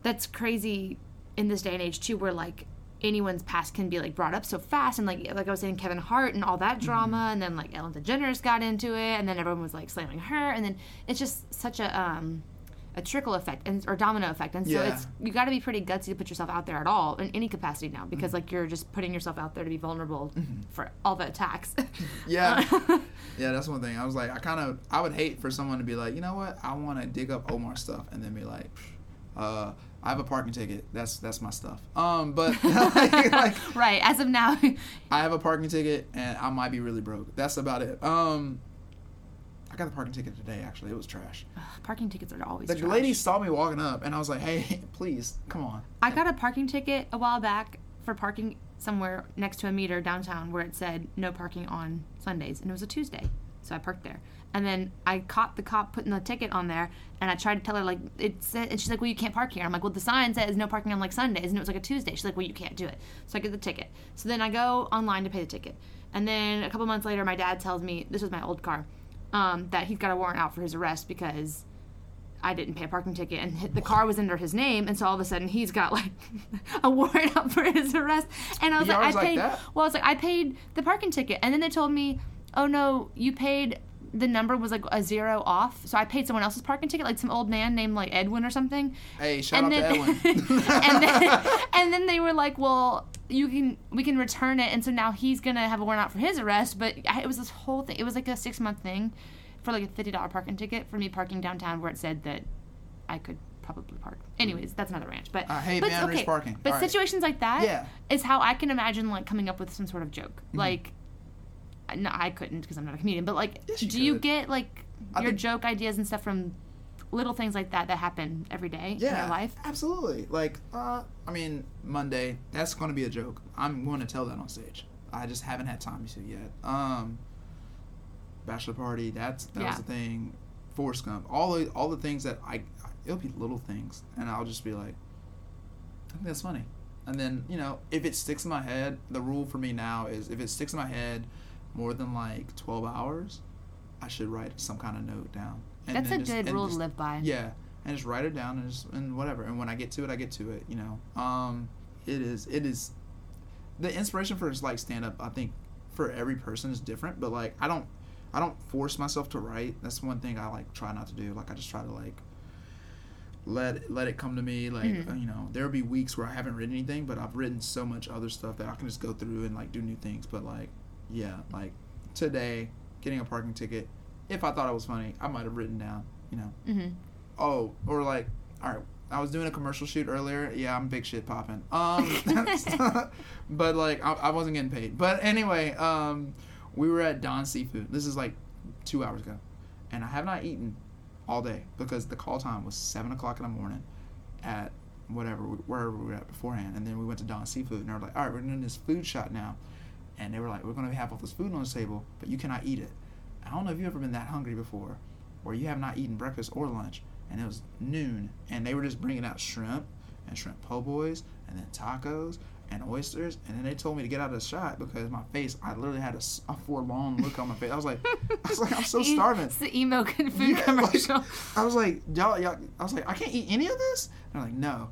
that's crazy in this day and age too where like anyone's past can be like brought up so fast and like like I was saying Kevin Hart and all that drama Mm-hmm. and then like Ellen DeGeneres got into it and then everyone was like slamming her and then it's just such a um a trickle effect and or domino effect and so Yeah. it's you got to be pretty gutsy to put yourself out there at all in any capacity now Mm-hmm. because like you're just putting yourself out there to be vulnerable for all the attacks (laughs) Yeah. (laughs) Yeah, that's one thing. I was like, I kind of, I would hate for someone to be like, you know what, I want to dig up Omar stuff, and then be like, uh, I have a parking ticket. That's that's my stuff. Um, but (laughs) like, like, right as of now (laughs) I have a parking ticket, and I might be really broke. That's about it. Um, I got the parking ticket today. Actually, it was trash. parking tickets are always The trash. lady saw me walking up, and I was like, hey, (laughs) please, come on. I got a parking ticket a while back for parking somewhere next to a meter downtown where it said no parking on Sundays, and it was a Tuesday, so I parked there. And then I caught the cop putting the ticket on there, and I tried to tell her like it's and she's like, "Well, you can't park here." I'm like, "Well, the sign says no parking on like Sundays, and it was like a Tuesday." She's like, "Well, you can't do it." So I get the ticket. So then I go online to pay the ticket, and then a couple months later, my dad tells me this was my old car, um, that he's got a warrant out for his arrest because I didn't pay a parking ticket and the car was under his name and so all of a sudden he's got like (laughs) a warrant out for his arrest and I was He like I like paid that? well I was like I paid the parking ticket and then they told me oh no you paid the number was like a zero off so I paid someone else's parking ticket like some old man named like Edwin or something Hey, shout and out then, to Edwin. (laughs) and then (laughs) and then they were like, "Well, you can we can return it," and so now he's gonna have a warrant out for his arrest. But I- it was this whole thing. It was like a six month thing for like a fifty dollar parking ticket for me parking downtown, where it said that I could probably park. Anyways, that's another ranch. But I hate but, boundaries parking. But All right. situations like that is Yeah. how I can imagine like coming up with some sort of joke. Mm-hmm. Like, no, I couldn't because I'm not a comedian. But like, Yes, you do you get like I your think- joke ideas and stuff from little things like that that happen every day in your life? absolutely. Like, uh, I mean, Monday. That's going to be a joke. I'm going to tell that on stage. I just haven't had time to yet. Um, bachelor party. That's that Yeah. was the thing. Forrest Gump. All the all the things that I. It'll be little things, and I'll just be like, I think that's funny. And then you know, if it sticks in my head, the rule for me now is if it sticks in my head more than like twelve hours, I should write some kind of note down. And That's a just- good rule just- to live by. yeah, and just write it down and just and whatever. And when I get to it, I get to it. You know, um, it is it is the inspiration for just like stand up. I think for every person is different, but like I don't I don't force myself to write. That's one thing I like try not to do. Like I just try to like let let it come to me. Like Mhm. uh, you know, there'll be weeks where I haven't written anything, but I've written so much other stuff that I can just go through and like do new things. But like, yeah, like today, getting a parking ticket. If I thought it was funny, I might have written down. You know, Mm-hmm. oh, or like, all right, I was doing a commercial shoot earlier. Yeah, I'm big shit popping. Um, (laughs) but like, I, I wasn't getting paid. But anyway, um, we were at Don Seafood. This is like two hours ago, and I have not eaten all day because the call time was seven o'clock in the morning at whatever wherever we were at beforehand, and then we went to Don Seafood, and they were like, all right, we're doing this food shot now, and they were like, we're gonna have all this food on the table, but you cannot eat it. I don't know if you've ever been that hungry before, or you have not eaten breakfast or lunch, and it was noon, and they were just bringing out shrimp and shrimp po' boys, and then tacos and oysters, and then they told me to get out of the shot because my face, I literally had a, a forlorn look on my face. I was like, (laughs) I was like, I'm so starving. It's the emo food Yeah, like, commercial. I was like, y'all, y'all, I was like, I can't eat any of this. And they're like, no.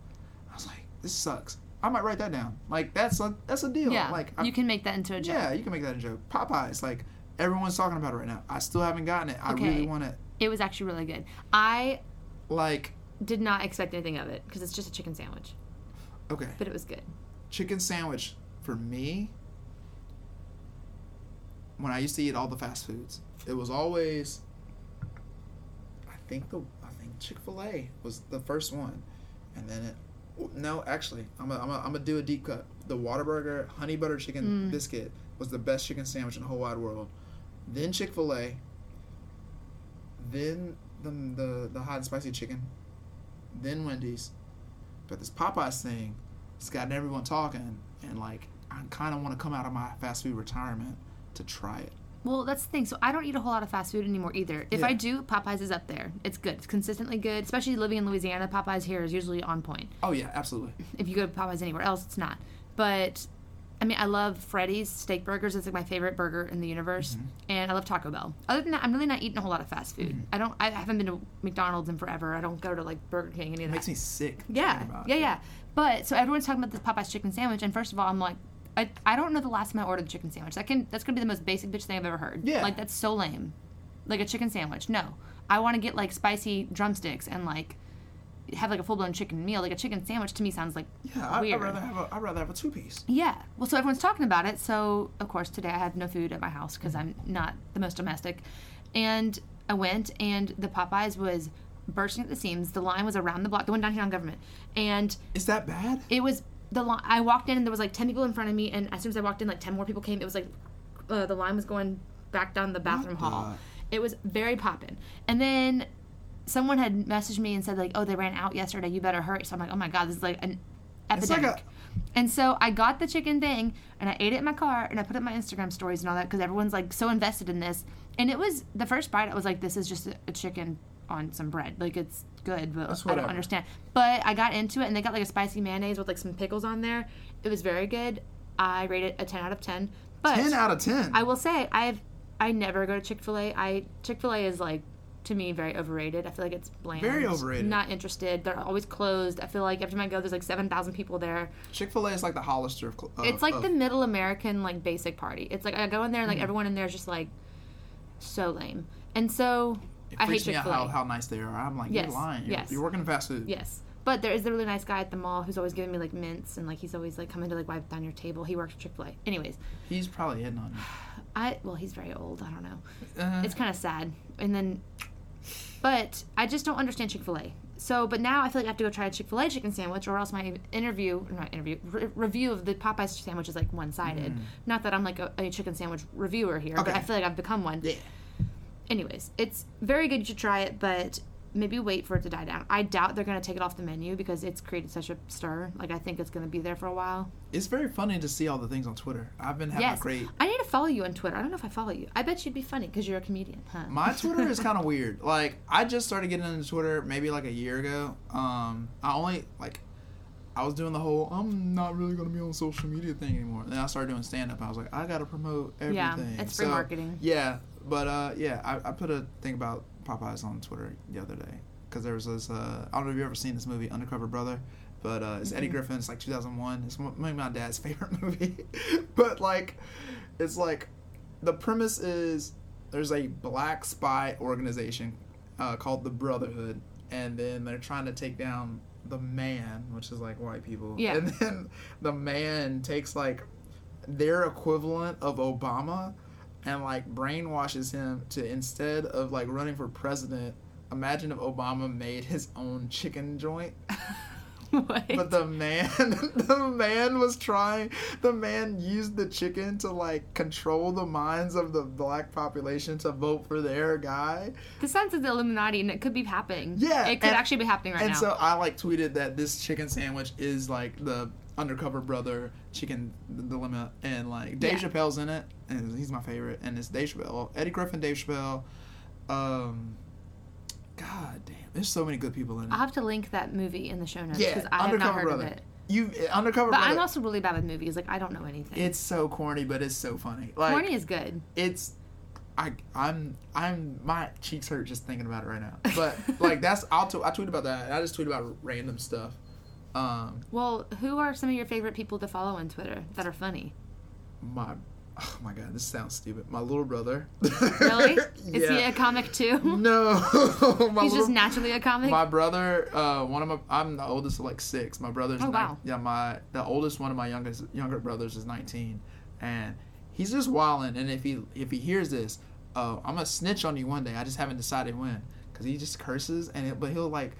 I was like, this sucks. I might write that down. Like that's a that's a deal. yeah, Like I, you can make that into a joke. yeah, you can make that into a joke. Popeyes, like everyone's talking about it right now. I still haven't gotten it. I Okay. really want it. It was actually really good. I Like, did not expect anything of it because it's just a chicken sandwich, okay, but it was good. chicken sandwich for me. When I used to eat all the fast foods, it was always. I think the I think Chick Fil A was the first one, and then it. No, actually, I'm gonna I'm gonna do a deep cut. The Whataburger honey butter chicken Mm. biscuit was the best chicken sandwich in the whole wide world. Then Chick Fil A. Then the the the hot and spicy chicken. Then Wendy's, but this Popeyes thing, it's gotten everyone talking, and like I kind of want to come out of my fast food retirement to try it. Well, that's the thing. So I don't eat a whole lot of fast food anymore either. If Yeah. I do, Popeyes is up there. It's good. It's consistently good. Especially living in Louisiana, Popeyes here is usually on point. Oh yeah, absolutely. If you go to Popeyes anywhere else, it's not. But I mean, I love Freddy's steak burgers. It's like my favorite burger in the universe, Mm-hmm. and I love Taco Bell. Other than that, I'm really not eating a whole lot of fast food. Mm-hmm. I don't. I haven't been to McDonald's in forever. I don't go to like Burger King any It of that. makes me sick. Yeah, yeah, yeah. But so everyone's talking about this Popeyes chicken sandwich, and first of all, I'm like, I, I don't know the last time I ordered a chicken sandwich. That can that's gonna be the most basic bitch thing I've ever heard. Yeah. like that's so lame. Like a chicken sandwich. No, I want to get like spicy drumsticks and like have like a full blown chicken meal. Like a chicken sandwich to me sounds like Yeah, I, I'd rather have a I'd rather have a two piece. Yeah. Well, so everyone's talking about it. So, of course, today I had no food at my house because. I'm not the most domestic. And I went, and the Popeyes was bursting at the seams. The line was around the block, the one down here on Government. And Is that bad? it was the line. I walked in, and there was like 10 people in front of me. And as soon as I walked in, like 10 more people came. It was like uh, the line was going back down the bathroom hall. It was very poppin'. And then someone had messaged me and said, like, oh, they ran out yesterday. You better hurry. So I'm like, oh my God, this is like an It's like epidemic. And so I got the chicken thing and I ate it in my car and I put it in my Instagram stories and all that because everyone's like so invested in this. And it was the first bite. I was like, this is just a, a chicken on some bread. Like it's good, but That's I don't understand. But I got into it and they got like a spicy mayonnaise with like some pickles on there. It was very good. I rate it a 10 out of 10. But Ten out of ten. I will say I've I never go to Chick Fil A. I Chick Fil A is like to me very overrated. I feel like it's bland. Very overrated. Not interested. They're always closed. I feel like every time I go, there's like seven thousand people there. Chick Fil A is like the Hollister of. cl- of it's like of- the middle American like basic party. It's like I go in there and Mm-hmm. like everyone in there is just like so lame. And so It I hate freaks me out how, how nice they are. I'm like, Yes, you're lying. You're, yes. you're working in fast food. Yes. But there is a really nice guy at the mall who's always giving me like mints and like he's always like coming to like wipe down your table. He works at Chick Fil A. Anyways, He's probably hitting on (sighs) I well he's very old. I don't know. Uh, it's kind of sad. And then, but I just don't understand Chick Fil A. So, but now I feel like I have to go try a Chick Fil A chicken sandwich, or else my interview, or not interview, re- review of the Popeyes sandwich is like one sided. Not that I'm like a, a chicken sandwich reviewer here, but Mm. I feel like I've become one. yeah. Anyways, it's very good. You should try it, but maybe wait for it to die down. I doubt they're going to take it off the menu because it's created such a stir. Like I think it's going to be there for a while. It's very funny to see all the things on Twitter. I've been having yes, a great. I need to follow you on Twitter. I don't know if I follow you. I bet you'd be funny because you're a comedian, huh? My Twitter is kind of (laughs) weird. Like I just started getting into Twitter maybe like a year ago. Um, I only like I was doing the whole I'm not really gonna be on social media thing anymore. And then I started doing stand up. I was like, I gotta promote everything. Yeah, it's free So, marketing. Yeah, but uh, yeah, I, I put a thing about Popeyes on Twitter the other day because there was this. Uh, I don't know if you've ever seen this movie, Undercover Brother. But uh, it's Eddie Mhm. Griffin. It's like 2001. It's maybe my dad's (laughs) favorite movie. (laughs) but like, it's like the premise is there's a black spy organization uh, called the Brotherhood, and then they're trying to take down the man, which is like white people. Yeah. And then the man takes like their equivalent of Obama and like brainwashes him to instead of like running for president, imagine if Obama made his own chicken joint. (laughs) what? But the man, (laughs) the man was trying. The man used the chicken to like control the minds of the black population to vote for their guy. The sense like the Illuminati, and it could be happening. Yeah, it could and- actually be happening right and now. And so I like tweeted that this chicken sandwich is like the undercover brother chicken the dilemma, and like Dave Yeah. Chappelle's in it, and he's my favorite, and it's Dave Chappelle, Eddie Griffin, Dave Chappelle. Um, God damn, there's so many good people in it. I'll have to link that movie in the show notes yeah, because I have not heard brother. of it. You undercover brother But brother. I'm also really bad with movies. Like I don't know anything. it's so corny, but it's so funny. Like Corny is good. it's I I'm I'm my cheeks hurt just thinking about it right now. (laughs) But like that's I'll t- I tweet about that. I just tweet about random stuff. Um Well, who are some of your favorite people to follow on Twitter that are funny? my oh my god, this sounds stupid. My little brother. Really? yeah. (laughs) Is he a comic too? no. (laughs) He's just naturally a comic. my brother, uh, one of my, I'm the oldest of like six. My brother's, Oh, nine- wow. yeah, my the oldest one of my youngest younger brothers is 19, and he's just wilding. And if he if he hears this, uh, I'm gonna snitch on you one day. I just haven't decided when, cause he just curses and it, but he'll like,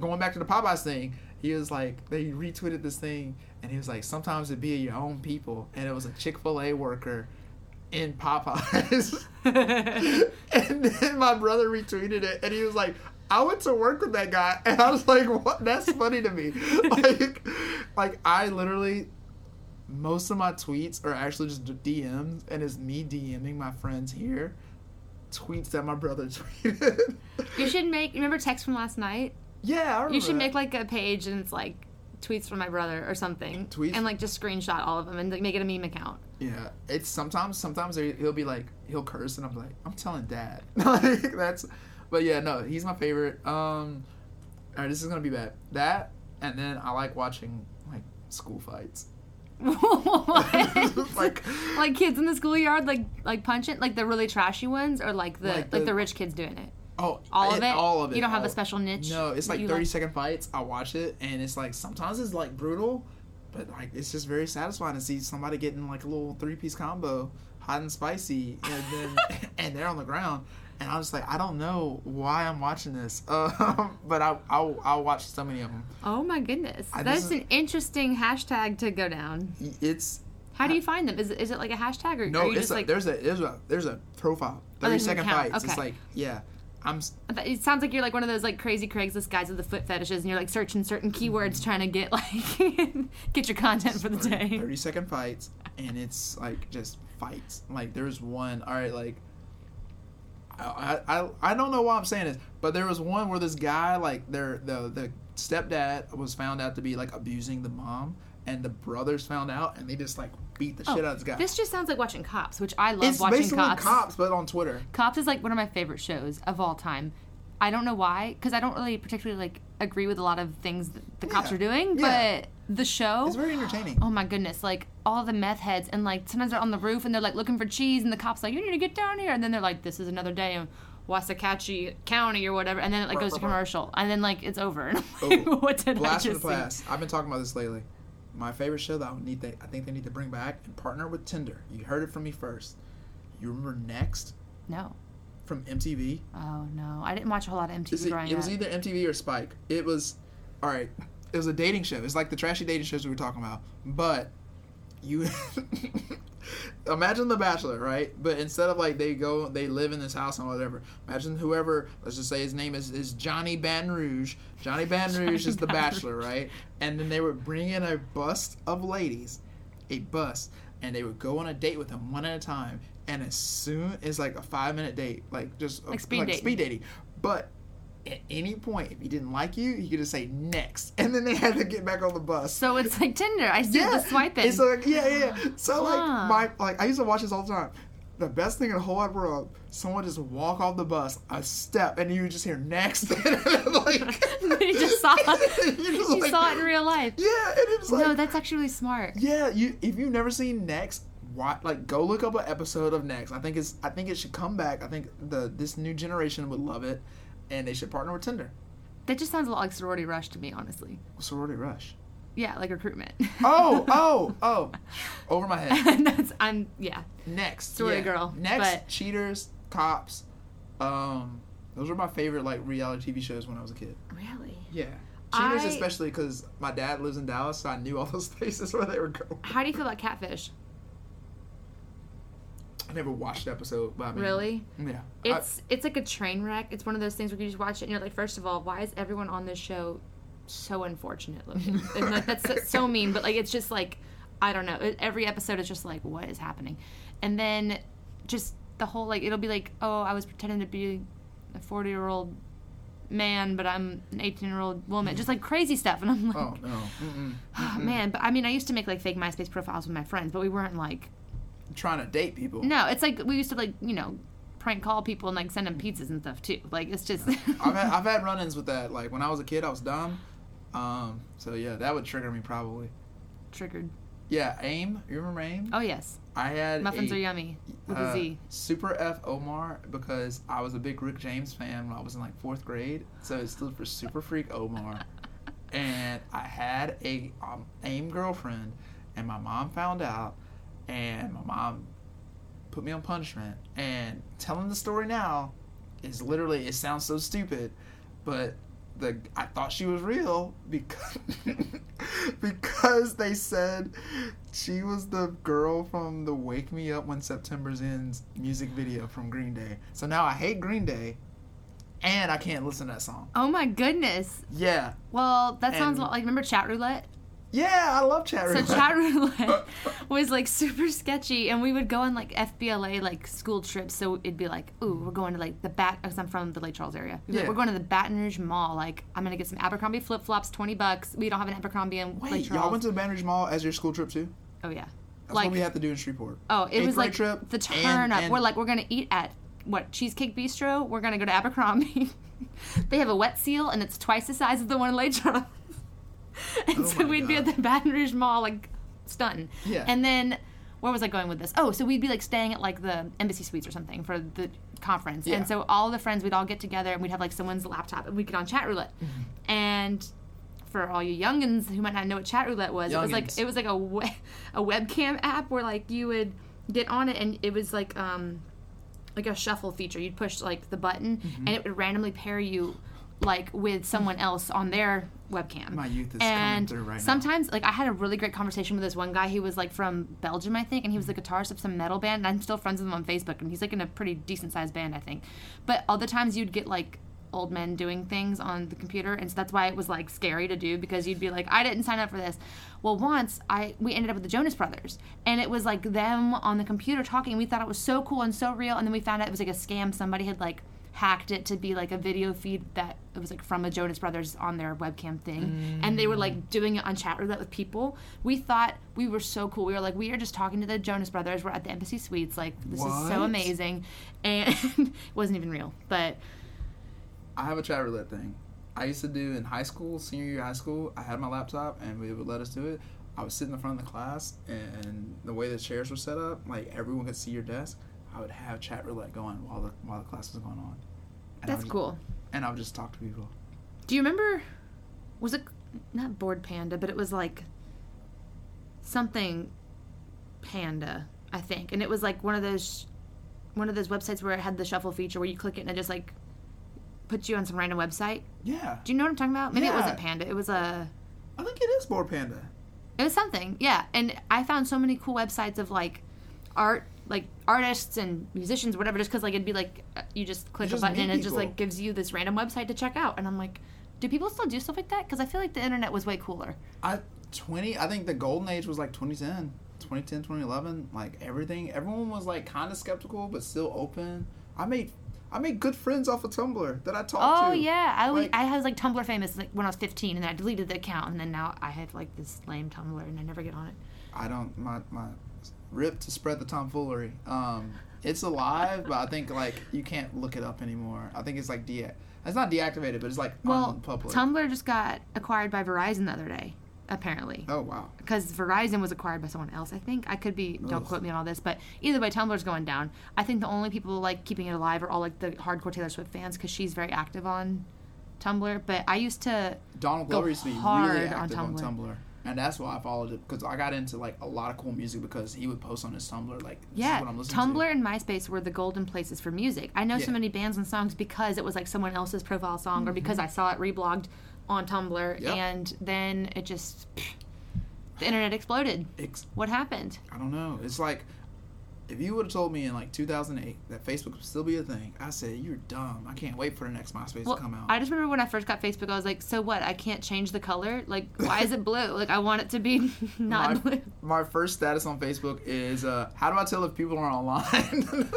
going back to the Popeyes thing. He was like, they retweeted this thing, and he was like, sometimes it be your own people, and it was a Chick Fil A worker in Popeyes. (laughs) (laughs) and then my brother retweeted it, and he was like, "I went to work with that guy," (laughs) and I was like, "What? That's funny to me." like, like I literally, most of my tweets are actually just DMs, and it's me DMing my friends here, tweets that my brother tweeted. you should make. Remember text from last night? Yeah, I remember You should that. make like a page and it's like tweets from my brother or something. Tweets? and like just screenshot all of them and like, make it a meme account. Yeah, it's sometimes sometimes he- he'll be like he'll curse and I'm like I'm telling dad (laughs) like that's, but yeah no he's my favorite. Um, all right this is gonna be bad that and then I like watching like school fights. (laughs) (laughs) Like- like kids in the schoolyard, like like punching, like the really trashy ones, or like the Like like the- the, rich kids doing it. Oh, All of it-. All of it. You don't have a special niche. No, it's like thirty second fights. I watch it and it's like sometimes it's like brutal, but like it's just very satisfying to see somebody getting like a little three piece combo, hot and spicy, and then (laughs) (laughs) and they're on the ground. And I was like, I don't know why I'm watching this, (laughs) um, but I I'll, I'll watch so many of them. Oh my goodness, that's an interesting hashtag to go down. It's How do you find them? Is it, is it like a hashtag or no, are you it's just a, like? there's a there's a there's a profile. Oh, Thirty an second fights. It's okay. like yeah, I'm It sounds like you're like one of those like crazy Craigslist guys with the foot fetishes, and you're like searching certain keywords trying to get like (laughs) get your content for the day. 30 second fights and it's like just fights like there's one all right like I, I I don't know why I'm saying this but there was one where this guy like their the the stepdad was found out to be like abusing the mom and the brothers found out and they just like beat the oh, shit out of this guy Oh, This just sounds like watching Cops, which I love it's watching basically Cops. cops. but on Twitter Cops is like one of my favorite shows of all time. I don't know why, because I don't really particularly like agree with a lot of things that the cops Yeah. are doing, Yeah. but the show. it's very entertaining Oh my goodness! Like all the meth heads, and like sometimes they're on the roof and they're like looking for cheese, and the cops like, "You need to get down here," and then they're like, "This is another day in Wasakachi County or whatever," and then it like goes to commercial, and then like it's over. And I'm like, Oh, what did I Blast from just the see? past. I've been talking about this lately. My favorite show that I need they, I think they need to bring back and partner with Tinder. You heard it from me first. You remember Next No. from MTV? Oh no, I didn't watch a whole lot of MTV it, growing it was up. either MTV or Spike. It was, all right. It was a dating show. It's like the trashy dating shows we were talking about. But you (laughs) imagine The Bachelor, right? But instead of like they go, they live in this house and whatever. Imagine whoever, let's just say his name is, is Johnny Baton Rouge. Johnny Baton Johnny Rouge is the Baton Bachelor, right? And then they would bring in a bust of ladies, a bus, and they would go on a date with him one at a time. And as soon as like a five minute date, like just Like speed dating. speed dating, but at any point, if he didn't like you, he could just say next, (laughs) and then they had to get back on the bus. so it's like Tinder. I see the swiping. It's like yeah, yeah. yeah. So like my like I used to watch this all the time. The best thing in the whole wide world, someone just walk off the bus a step, and you just hear next. (laughs) like (laughs) you just saw it. You're just you like- saw it in real life. Yeah, and it's like no, that's actually really smart. yeah. You if you've never seen Next, why like go look up an episode of Next. I think it's I think it should come back. I think the this new generation would love it, and they should partner with Tinder. That just sounds a lot like sorority rush to me, honestly. Sorority Rush. Yeah, like recruitment. Oh, (laughs) oh, oh! Over my head. (laughs) That's I'm yeah. Next, Sorority yeah. Girl, Next, but- cheaters, cops. Um, those were my favorite like reality TV shows when I was a kid. Really? Yeah. Cheaters, I- especially because my dad lives in Dallas, so I knew all (laughs) those places where they were going. How do you feel about catfish? I never watched the episode, but I mean, Really? Yeah. It's it's like a train wreck. It's one of those things where you just watch it and you're like, first of all, why is everyone on this show so unfortunate looking? (laughs) like, that's so, so mean, but like it's just like I don't know. Every episode is just like, what is happening? And then just the whole like it'll be like, oh, I was pretending to be a 40 year old man, but I'm an 18 year old woman. Just like crazy stuff, and I'm oh, like, oh no. Mm-mm. (sighs) oh, man. But I mean, I used to make like fake MySpace profiles with my friends, but we weren't like trying to date people. no. It's like we used to like you know prank call people and like send them pizzas and stuff too. Like it's just. (laughs) I've had, I've had run-ins with that. Like when I was a kid, I was dumb. Um, so yeah, that would trigger me probably. triggered. Yeah, AIM. You remember AIM? Oh yes, I had muffins a, are yummy with uh, a Z. Super F Omar because I was a big Rick James fan when I was in like fourth grade. So it stood for Super Freak Omar. (laughs) and I had a um, AIM girlfriend, and my mom found out, and my mom put me on punishment. And telling the story now is literally it sounds so stupid, but the I thought she was real because (laughs) because they said she was the girl from the "Wake Me Up When September's Ends" music video from Green Day. So now I hate Green Day, and I can't listen to that song. Oh my goodness. Yeah, Well, that sounds And- like remember chat roulette. Yeah, I love chat So roulette. chat (laughs) roulette was like super sketchy, and we would go on like FBLA like school trips. So it'd be like, ooh, we're going to like the bat because I'm from the Lake Charles area. We'd be like, Yeah. we're going to the Baton Rouge Mall. Like I'm gonna get some Abercrombie flip flops, twenty bucks. We don't have an Abercrombie in Lake Wait, Charles. y'all went to the Baton Rouge Mall as your school trip too? oh yeah, That's like what we have to do in Shreveport. Oh, it Eighth was grade like trip, the turn and- up. and- We're like, we're gonna eat at what Cheesecake Bistro. We're gonna go to Abercrombie. (laughs) they have a wet seal, and it's twice the size of the one in Lake Charles. (laughs) and Oh so we'd be at the God. (laughs) Baton Rouge Mall, like stunting. Yeah. And then where was I going with this? Oh, so we'd be like staying at like the embassy suites or something for the conference. Yeah. And so all the friends, we'd all get together and we'd have like someone's laptop and we'd get on chat roulette. Mm-hmm. And for all you youngins who might not know what chat roulette was, it was like it was like a we- (laughs) a webcam app where like you would get on it and it was like um like a shuffle feature. You'd push like the button Mm-hmm. and it would randomly pair you like with someone else on their webcam. My youth is coming and through right now. sometimes like I had a really great conversation with this one guy. He was like from Belgium, I think, and he was the guitarist of some metal band. And I'm still friends with him on Facebook, and he's like in a pretty decent sized band, I think. But other times you'd get like old men doing things on the computer and so that's why it was like scary to do because you'd be like I didn't sign up for this. Well, once I we ended up with the Jonas Brothers and it was like them on the computer talking. We thought it was so cool and so real and then we found out it was like a scam. Somebody had like hacked it to be like a video feed that it was like from a Jonas Brothers on their webcam thing, and they were like doing it on chat roulette with people. We thought we were so cool. We were like, we are just talking to the Jonas Brothers. We're at the Embassy Suites. Like this is so amazing, (laughs) and it wasn't even real. But I have a chat roulette thing. I used to do in high school, senior year of high school. I had my laptop and we would let us do it. I would sit in the front of the class, and the way the chairs were set up, like everyone could see your desk. I would have chat roulette going while the while the class was going on. And that's cool. And I would just talk to people. Do you remember? Was it not Bored Panda, but it was like something Panda, I think, and it was like one of those one of those websites where it had the shuffle feature where you click it and it just like puts you on some random website. Yeah, Do you know what I'm talking about? Maybe it wasn't Panda. It was a. I think it is Bored Panda. It was something, yeah. And I found so many cool websites of like art, like artists and musicians, whatever. Just because like it'd be like uh, you just click a button and it just like gives you this random website to check out. And I'm like, do people still do stuff like that? Because I feel like the internet was way cooler. I 20. I think the golden age was like 2010, 2010, 2011. Like everything, everyone was like kind of skeptical but still open. I made I made good friends off of Tumblr that I talked Oh to. yeah, I was, Like- I was like Tumblr famous like when I was 15, and then I deleted the account, and then now I have like this lame Tumblr, and I never get on it. I don't my my rip to spread the tomfoolery. Um, it's alive, but I think like you can't look it up anymore. I think it's like de it's not deactivated, but it's like Well, unpublic. Tumblr just got acquired by Verizon the other day, apparently. Oh wow. because Verizon was acquired by someone else. I think I could be. Don't Ugh. quote me on all this, but either way, Tumblr's going down. I think the only people like keeping it alive are all like the hardcore Taylor Swift fans because she's very active on Tumblr. But I used to. Donald Go Glover used to be hard really on active on Tumblr. Tumblr. And that's why I followed it because I got into like a lot of cool music because he would post on his Tumblr like Yeah, what I'm listening Tumblr to. and MySpace were the golden places for music. I know so many bands and songs because it was like someone else's profile song or because I saw it reblogged on Tumblr, Mm-hmm. Yep. and then it just the internet exploded. Ex- What happened? I don't know. It's like if you would have told me in like 2008 that Facebook would still be a thing, I said you're dumb. I can't wait for the next MySpace Well, to come out. I just remember when I first got Facebook, I was like, "So what? I can't change the color? Like, why is it (laughs) blue? Like, I want it to be (laughs) not my, blue." my first status on Facebook is uh, how do I tell if people are online? (laughs)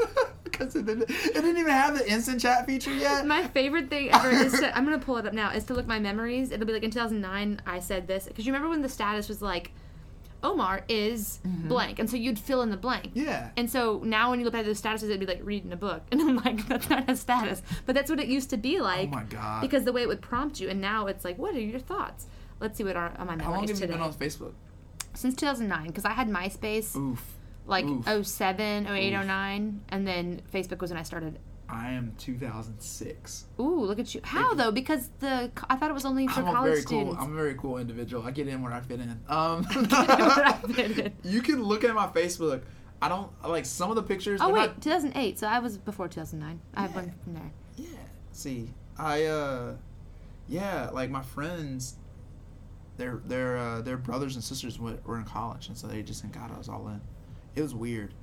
Because it, didn't- it didn't even have the instant chat feature yet. My favorite thing ever is to I'm gonna pull it up now is to look my memories. It'll be like in 2009 I said this because you remember when the status was like, Omar is blank, and so you'd fill in the blank. Mm-hmm. yeah. And so now when you look at the statuses, it'd be like reading a book, (laughs) and I'm like, that's not a status, but that's what it used to be like. oh my god. Because the way it would prompt you, and now it's like, what are your thoughts? Let's see what are on my how long have you been on Facebook? Since 2009, because I had MySpace Oof. like Oof. 07, 08, Oof. 09, and then Facebook was when I started. I am 2006. Ooh, look at you! How though? Because the I thought it was only for I'm a college very students. cool. I'm a very cool individual. I get in where I fit in. (laughs) Um, fit in. (laughs) you can look at my Facebook. I don't like some of the pictures. Oh wait, not- 2008. So I was before 2009. I have one from there. yeah. See, I uh, yeah, like my friends. Their their uh, their brothers and sisters were, were in college, and so they just got us all in. It was weird,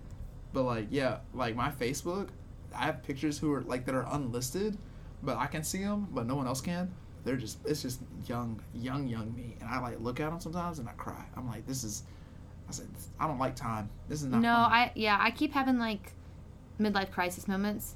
but like yeah, like my Facebook, I have pictures who are like that are unlisted, but I can see them, but no one else can. They're just it's just young young young me, and I like look at them sometimes and I cry. I'm like, this is, I said, I don't like time. This is not. No, fun. I yeah, I keep having like midlife crisis moments.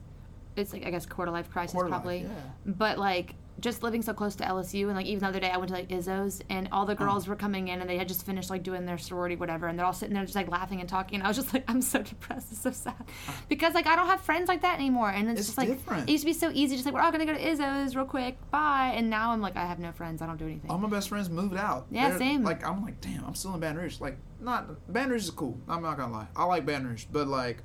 It's like I guess quarter life crisis Quarter life, probably. yeah. But like just living so close to LSU and like even the other day I went to like Izzo's and all the oh. girls were coming in and they had just finished like doing their sorority whatever and they're all sitting there just like laughing and talking and I was just like I'm so depressed it's so sad (laughs) because like I don't have friends like that anymore and it's, It's just like different. it used to be so easy just like we're all gonna go to Izzo's real quick bye and now I'm like I have no friends I don't do anything All my best friends moved out. Yeah, They're- same. Like I'm like, damn, I'm still in Baton Rouge. Like, not Baton Rouge is cool. I'm not gonna lie. I like Baton Rouge, but like,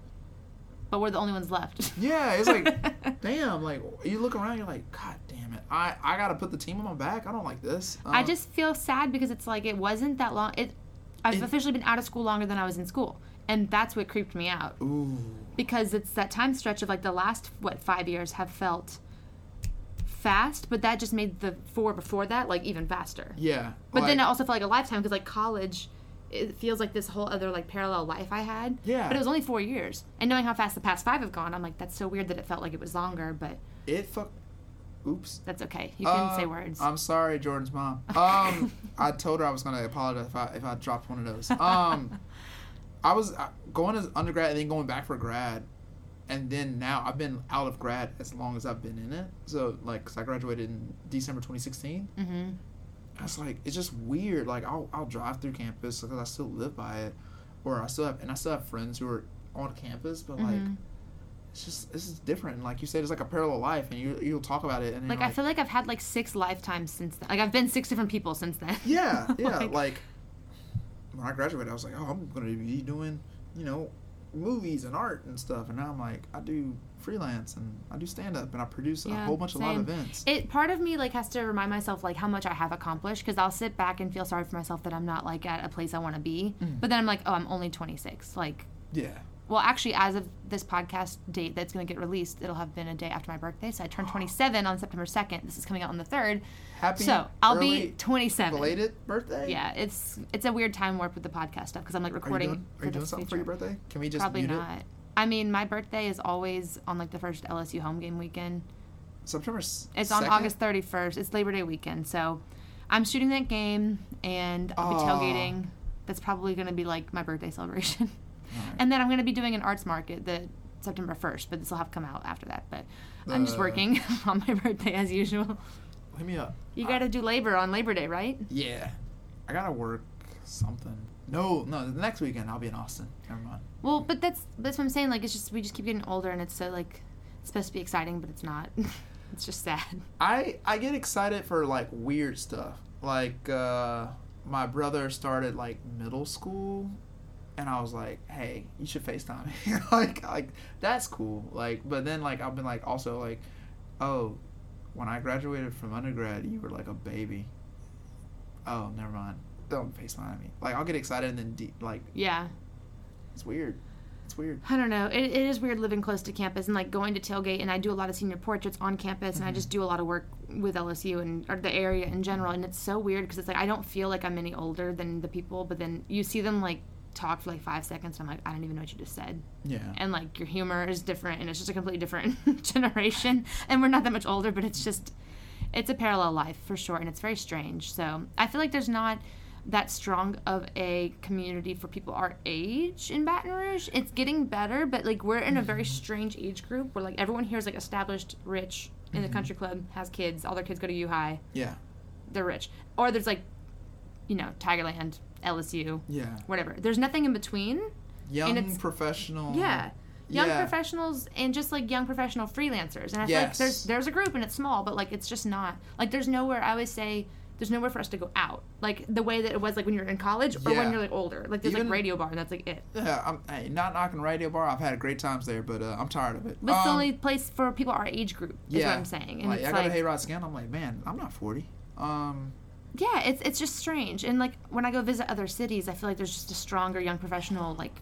but we're the only ones left yeah, it's like, (laughs) damn. Like, you look around, you're like, god damn it. I I gotta put the team on my back. I don't like this. I Um, just feel sad because it's like it wasn't that long. It, I've It- officially been out of school longer than I was in school, and that's what creeped me out Ooh. because it's that time stretch of like the last what five years have felt fast, but that just made the four before that like even faster. Yeah. But then it also felt like a lifetime because like college, it feels like this whole other like parallel life I had. Yeah. But it was only four years, and knowing how fast the past five have gone, I'm like that's so weird that it felt like it was longer, but it fuck. Oops. that's okay. You can Uh, say words. I'm sorry, Jordan's mom. (laughs) Um, I told her I was gonna apologize if I if I dropped one of those. Um, I was uh, going as undergrad and then going back for grad, and then now I've been out of grad as long as I've been in it. So like, cause I graduated in December 2016. mm-hmm. It's like it's just weird. Like I'll I'll drive through campus because I still live by it, or I still have and I still have friends who are on campus, but like. Mhm. It's just this is different. Like you said, it's like a parallel life, and you you'll talk about it, and Like you're I feel like I've had like six lifetimes since then. Like I've been six different people since then. Yeah, (laughs) yeah. Like- like, when I graduated, I was like, oh, I'm going to be doing, you know, movies and art and stuff. And now I'm like, I do freelance and I do stand up and I produce a whole bunch of live events. It part of me like has to remind myself like how much I have accomplished because I'll sit back and feel sorry for myself that I'm not like at a place I want to be. Mm. But then I'm like, oh, I'm only 26. Like, yeah. well, actually, as of this podcast date that's going to get released, it'll have been a day after my birthday. So I turned 27 on September 2nd. This is coming out on the 3rd. Happy so I'll be 27. belated birthday. Yeah, it's it's a weird time warp with the podcast stuff because I'm like Are you recording. doing, are you doing something for your birthday? Can we just Probably not. it? I mean, my birthday is always on like the first LSU home game weekend. September. It's on August 31st. It's Labor Day weekend, so I'm shooting that game and I'll be tailgating. That's probably going to be like my birthday (laughs) celebration. Alright. And then I'm going to be doing an arts market the September 1st, but this will have come out after that. But I'm just Uh, working (laughs) on my birthday as usual. Hit me up. You got to do labor on Labor Day, right? Yeah. I gotta work something. No, no. The next weekend I'll be in Austin. Never mind. Well, but that's that's what I'm saying. Like, it's just we just keep getting older, and it's so like it's supposed to be exciting, but it's not. (laughs) it's just sad. I I get excited for like weird stuff. Like uh my brother started like middle school, and I was like, hey, you should Facetime me. (laughs) like like that's cool. Like, but then like I've been like also like, oh, when I graduated from undergrad, you were like a baby. Oh, never mind. Don't face FaceTime me. Like I'll get excited and then de- like Yeah. it's weird. It's weird. I don't know. It, it is weird living close to campus and like going to tailgate. And I do a lot of senior portraits on campus, and I mm-hmm. just do a lot of work with LSU and or the area in general. And it's so weird because it's like I don't feel like I'm any older than the people, but then you see them like talk for like five seconds, and I'm like, I don't even know what you just said. Yeah. And like your humor is different, and it's just a completely different (laughs) generation. And we're not that much older, but it's just it's a parallel life for sure, and it's very strange. So I feel like there's not that strong of a community for people our age in Baton Rouge. It's getting better, but like we're in a very mm-hmm. strange age group where like everyone here is like established, rich in the mm-hmm. country club, has kids, all their kids go to U High, Yeah. they're rich. Or there's like, you know, Tigerland, LSU, Yeah. whatever. There's nothing in between. Young it's- professional. Yeah. Young Yeah. professionals and just like young professional freelancers. And I feel like there's there's a group and it's small, but like it's just not like there's nowhere I always say there's nowhere for us to go out. Like the way that it was like when you're in college or Yeah. when you're like older. Like there's Even- like radio bar and that's like it. Yeah, I'm hey, not knocking radio bar. I've had great times there, but uh, I'm tired of it. But it's the Um, only place for people our age group is yeah, what I'm saying. And like, I got like a Hayrod scan. I'm like, man, I'm not 40. Um, yeah, it's it's just strange. And like when I go visit other cities, I feel like there's just a stronger young professional like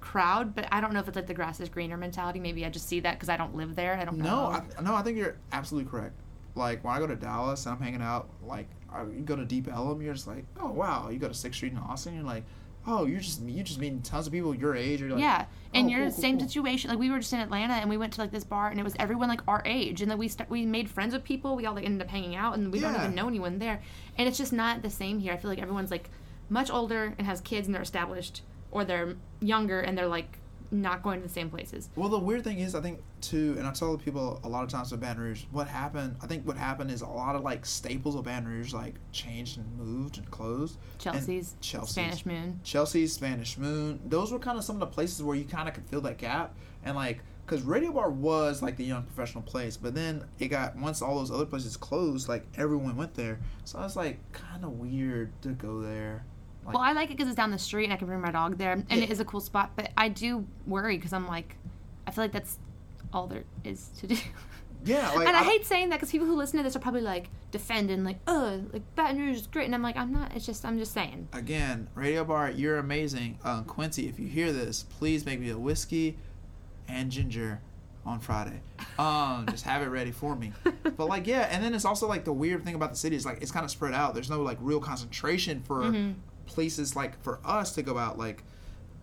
crowd, but I don't know if it's like the grass is greener mentality. Maybe I just see that because I don't live there. I don't know. no, I, no, I think you're absolutely correct. Like when I go to Dallas and I'm hanging out, like I, you go to Deep Ellum, you're just like, oh wow. You go to Sixth Street in Austin, you're like, oh, you're just you just meeting tons of people your age. You're like, yeah, oh, and oh, you're cool, same cool. situation. Like we were just in Atlanta, and we went to like this bar, and it was everyone like our age, and then we st- we made friends with people. We all like ended up hanging out, and we don't even know anyone there. And it's just not the same here. I feel like everyone's like much older and has kids, and they're established, or they're younger and they're like not going to the same places. Well, the weird thing is, I think too, and I tell people a lot of times with Baton Rouge, what happened? I think what happened is a lot of like staples of Baton Rouge like changed and moved and closed. And Chelsea's, Chelsea's. Spanish Moon. Chelsea, Spanish Moon. Those were kind of some of the places where you kind of could fill that gap, and like, cause Radio Bar was like the young professional place, but then it got once all those other places closed, like everyone went there. So I was like, kind of weird to go there. Like, Well, I like it because it's down the street and I can bring my dog there, and it is a cool spot. But I do worry because I'm like, I feel like that's all there is to do. yeah, (laughs) like and I, I- hate saying that because people who listen to this are probably like defending, like, oh, like Baton Rouge is great, and I'm like, I'm not. It's just, I'm just saying. again, Radio Bar, you're amazing. Uh, Quincy, if you hear this, please make me a whiskey and ginger on Friday. Um, just have it ready for me. (laughs) But like, yeah, and then it's also like the weird thing about the city is like it's kind of spread out. There's no like real concentration for Mm-hmm. Places like for us to go out. Like,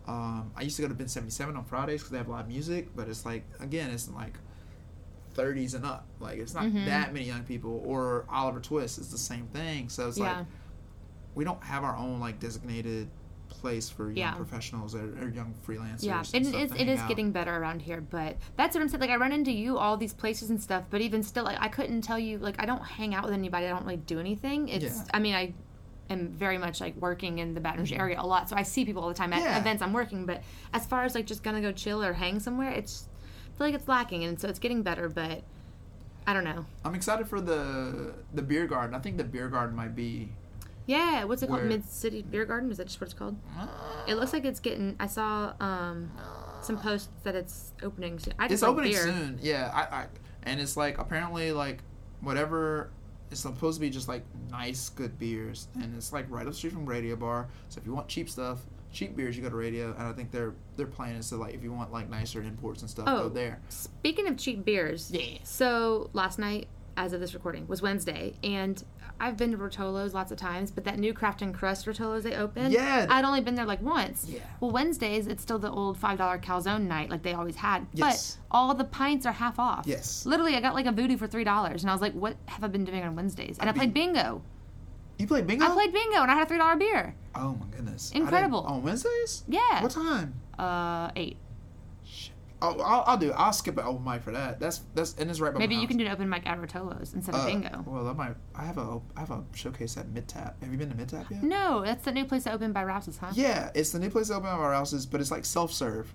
um, I used to go to Bin 77 on Fridays because they have live music, but it's like again, it's like 30s and up. Like it's not Mhm. that many young people. Or Olive or Twist is the same thing. So it's Yeah. like we don't have our own like designated place for young Yeah. professionals or, or young freelancers. Yeah, it is. It is out. getting better around here, but that's what I'm saying. Like I run into you all these places and stuff, but even still, like I couldn't tell you. Like I don't hang out with anybody. I don't really do anything. It's. Yeah. I mean, I am very much like working in the Baton Rouge area a lot, so I see people all the time at Yeah. events I'm working. But as far as like just gonna go chill or hang somewhere, it's. I feel like it's lacking, and so it's getting better, but I don't know. I'm excited for the the beer garden. I think the beer garden might be. Yeah, what's it called? Mid City Beer Garden? Is that just what it's called? It looks like it's getting. I saw um, some posts that it's opening soon. I just It's like opening beer. soon. Yeah, I, I and it's like apparently like whatever. It's supposed to be just like nice, good beers, and it's like right up the street from Radio Bar. So if you want cheap stuff, cheap beers, you go to Radio. And I think their their plan is to like if you want like nicer imports and stuff, Oh. go there. Speaking of cheap beers, Yeah. So last night, as of this recording, was Wednesday, and I've been to Rotolo's lots of times, but that new Craft and Crust Rotolo's they opened, Yeah. I'd only been there like once. Yeah. Well, Wednesdays it's still the old five dollar calzone night like they always had, Yes. but all the pints are half off. Yes. Literally, I got like a voodoo for three dollars, and I was like, "What have I been doing on Wednesdays?" And I, I played mean- bingo. You played bingo? I played bingo, and I had a three dollar beer. Oh my goodness! Incredible. On Wednesdays? Yeah. What time? Uh, eight. Oh, I'll, I'll do. it. I'll skip an open mic for that. That's that's and it's right by Maybe you house. can do an open mic at Rotolo's instead of Uh, bingo. Well, I might. I have a I have a showcase at Mid Tap. Have you been to Mid Tap yet? No, that's the new place that opened by Rouse's, huh? Yeah, it's the new place open at our houses, but it's like self serve.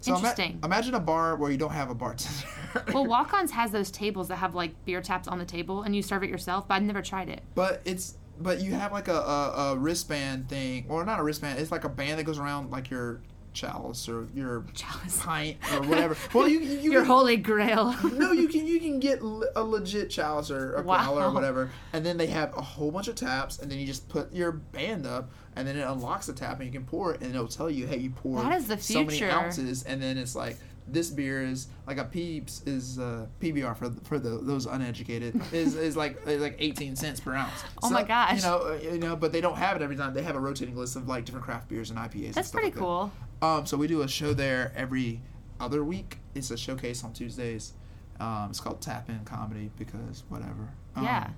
So ima- Interesting. imagine a bar where you don't have a bartender. Well, (laughs) Walk-Ons has those tables that have like beer taps on the table, and you serve it yourself. But I've never tried it. but it's but you have like a, a, a wristband thing, or not a wristband. It's like a band that goes around like your chalice or your Chalice. pint or (laughs) whatever. well, you you Your can- holy grail. no, you can you can get a legit chalice or a Wow. growler or whatever, and then they have a whole bunch of taps, and then you just put your band up, and then it unlocks the tap, and you can pour it, and it'll tell you, hey, you pour That is the future. so many ounces, and then it's like this beer is like a Peeps is uh, PBR for for the, those uneducated is is like is like eighteen cents per ounce. Oh my gosh. You know, uh, you know, but they don't have it every time. They have a rotating list of like different craft beers and IPAs. and That's stuff pretty like that. cool. Um, so we do a show there every other week. It's a showcase on Tuesdays. Um, it's called Tap In Comedy because whatever. Um, Yeah.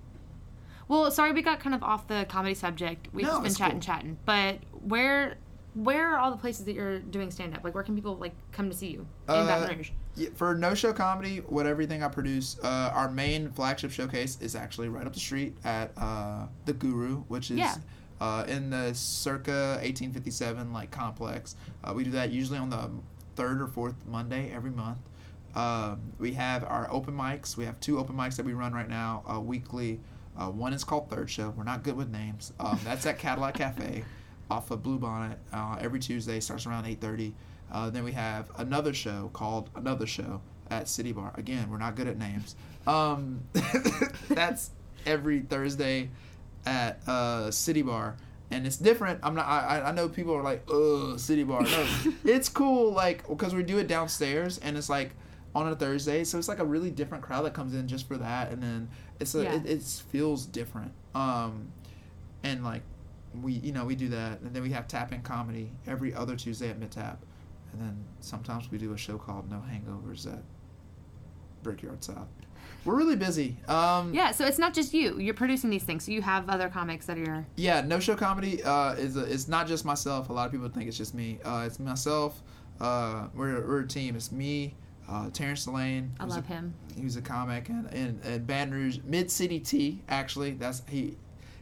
Well, sorry we got kind of off the comedy subject. We've No, just been chatting, cool. chatting. But where where are all the places that you're doing stand up? Like where can people like come to see you in Uh, Baton Rouge? Yeah, for no show comedy, what everything I produce, uh, our main flagship showcase is actually right up the street at uh, the Guru, which is Yeah. uh, in the circa 1857 like complex. Uh, we do that usually on the third or fourth Monday every month. Um, we have our open mics. We have two open mics that we run right now uh, weekly. Uh, one is called Third Show. We're not good with names. Um, that's at Cadillac Cafe off of Blue Bonnet uh, every Tuesday. Starts around 8:30. Uh, then we have another show called Another Show at City Bar. Again, we're not good at names. Um, (laughs) that's every Thursday at uh, City Bar. And it's different. I'm not. I, I- I know people are like, "Ugh, City Bar." No, (laughs) it's cool. Like because we do it downstairs, and it's like on a Thursday, so it's like a really different crowd that comes in just for that, and then it's a, Yeah. it, it feels different. Um, and like we, you know, we do that, and then we have tap in comedy every other Tuesday at Mid Tap, and then sometimes we do a show called No Hangovers at Brickyard South. We're really busy. Um, Yeah, so it's not just you. You're producing these things. So you have other comics that are yeah, no show comedy uh, is a, it's not just myself. A lot of people think it's just me. Uh, it's myself. Uh, we're, we're a team. It's me, uh, Terrence Delane. I love a, him. He was a comic and and, and Baton Rouge Mid City T. Actually, that's he.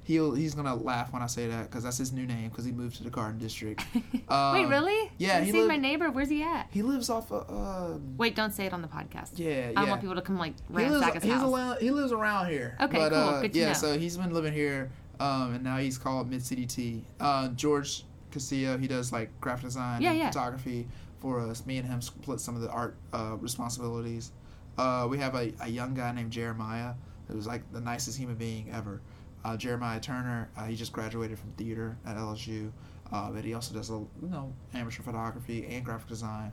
He'll, he's gonna laugh when I say that because that's his new name because he moved to the Garden District. (laughs) Wait, Um, really? yeah, He's he seen my neighbor. Where's he at? He lives off of. Uh, Wait, don't say it on the podcast. yeah, I don't yeah. want people to come like he lives, ransack his he's house. around, he lives around here. Okay, but, cool. Uh, Good to yeah, know. so he's been living here, um, and now he's called Mid City T. Uh, George Castillo, he does like graphic design Yeah, and yeah. photography for us. Me and him split some of the art uh, responsibilities. Uh, we have a, a young guy named Jeremiah who's like the nicest human being ever. Uh, Jeremiah Turner, uh, he just graduated from theater at LSU, uh, but he also does a you know amateur photography and graphic design.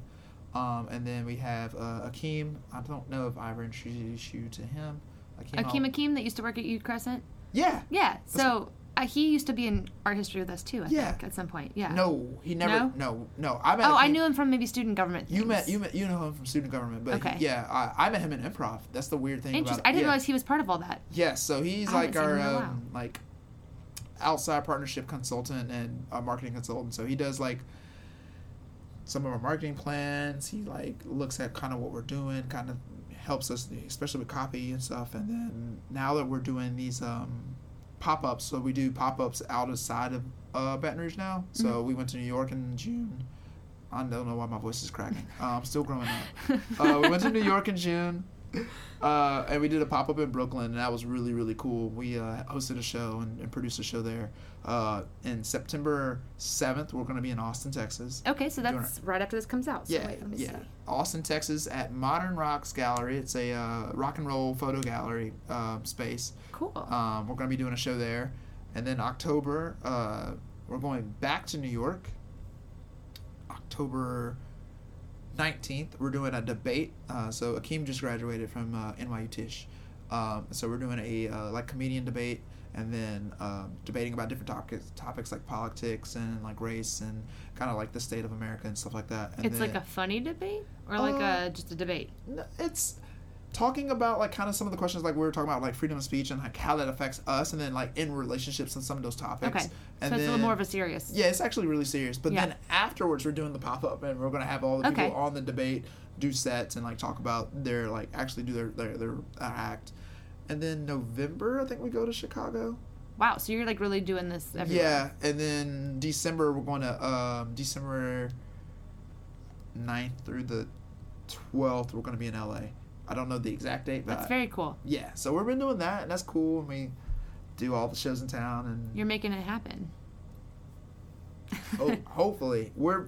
Um, and then we have uh, Akeem. I don't know if I ever introduced you to him. Akeem, Akeem Akeem that used to work at U Crescent. Yeah. Yeah. So uh, he used to be in art history with us too. I Yeah. think at some point. Yeah. No, he never. No? No, no. I met. Oh, I knew him from maybe student government. You met you met you know him from student government, but he- yeah, I, I met him in improv. That's the weird thing Interesting. about. I didn't yeah. realize he was part of all that. Yes, so he's I like our him um, like outside partnership consultant and a marketing consultant. So he does like some of our marketing plans. He like looks at kind of what we're doing, kind of helps us, especially with copy and stuff. And then now that we're doing these um, pop ups, so we do pop ups out of side of uh, Baton Rouge now. So Mm-hmm. we went to New York in June. I don't know why my voice is cracking. Uh, I'm still growing up. (laughs) Uh, we went to New York in June, (laughs) uh, and we did a pop up in Brooklyn, and that was really really cool. We uh, hosted a show and, and produced a show there. Uh, in September seventh, we're going to be in Austin, Texas. Okay, so that's right after this comes out. So Yeah, wait, let me yeah. see. Austin, Texas, at Modern Rocks Gallery. It's a uh, rock and roll photo gallery um, space. Cool. Um, we're going to be doing a show there, and then October, uh, we're going back to New York. October 19th, we're doing a debate. Uh, so Akeem just graduated from uh, NYU Tisch. Um, so we're doing a uh, like comedian debate and then um, debating about different topics, topics like politics and like race and kind of like the state of America and stuff like that. And it's like a funny debate or like Uh, a just a debate. it's talking about like kind of some of the questions like we were talking about like freedom of speech and like how that affects us and then like in relationships and some of those topics. Okay, so And it's a little more of a serious. yeah, it's actually really serious. But Yeah. then afterwards, we're doing the pop up, and we're gonna have all the people on the debate do sets and like talk about their like actually do their their, their uh, act. And then November, I think we go to Chicago. Wow, so you're like really doing this everywhere. Yeah, and then December we're going to um, December 9th through the twelfth. We're gonna be in LA. I don't know the exact date, but That's very cool. yeah. So we've been doing that, and that's cool. And we do all the shows in town and You're making it happen. ho- (laughs) hopefully we're.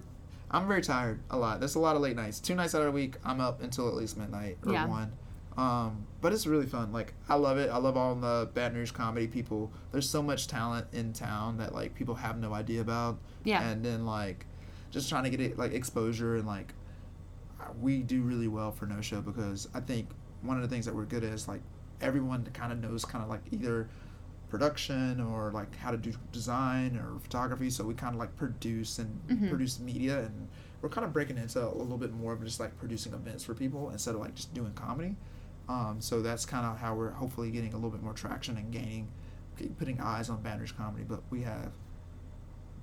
I'm very tired a lot. There's a lot of late nights. Two nights out of the week, I'm up until at least midnight or Yeah. one. Um, but it's really fun. Like I love it. I love all the Baton Rouge comedy people. There's so much talent in town that like people have no idea about. Yeah. And then like, just trying to get it like exposure and like, we do really well for no show because I think one of the things that we're good at is like everyone kind of knows kind of like either production or like how to do design or photography so we kind of like produce and Mhm. produce media and we're kind of breaking into a little bit more of just like producing events for people instead of like just doing comedy um, so that's kind of how we're hopefully getting a little bit more traction and gaining putting eyes on Rouge comedy but we have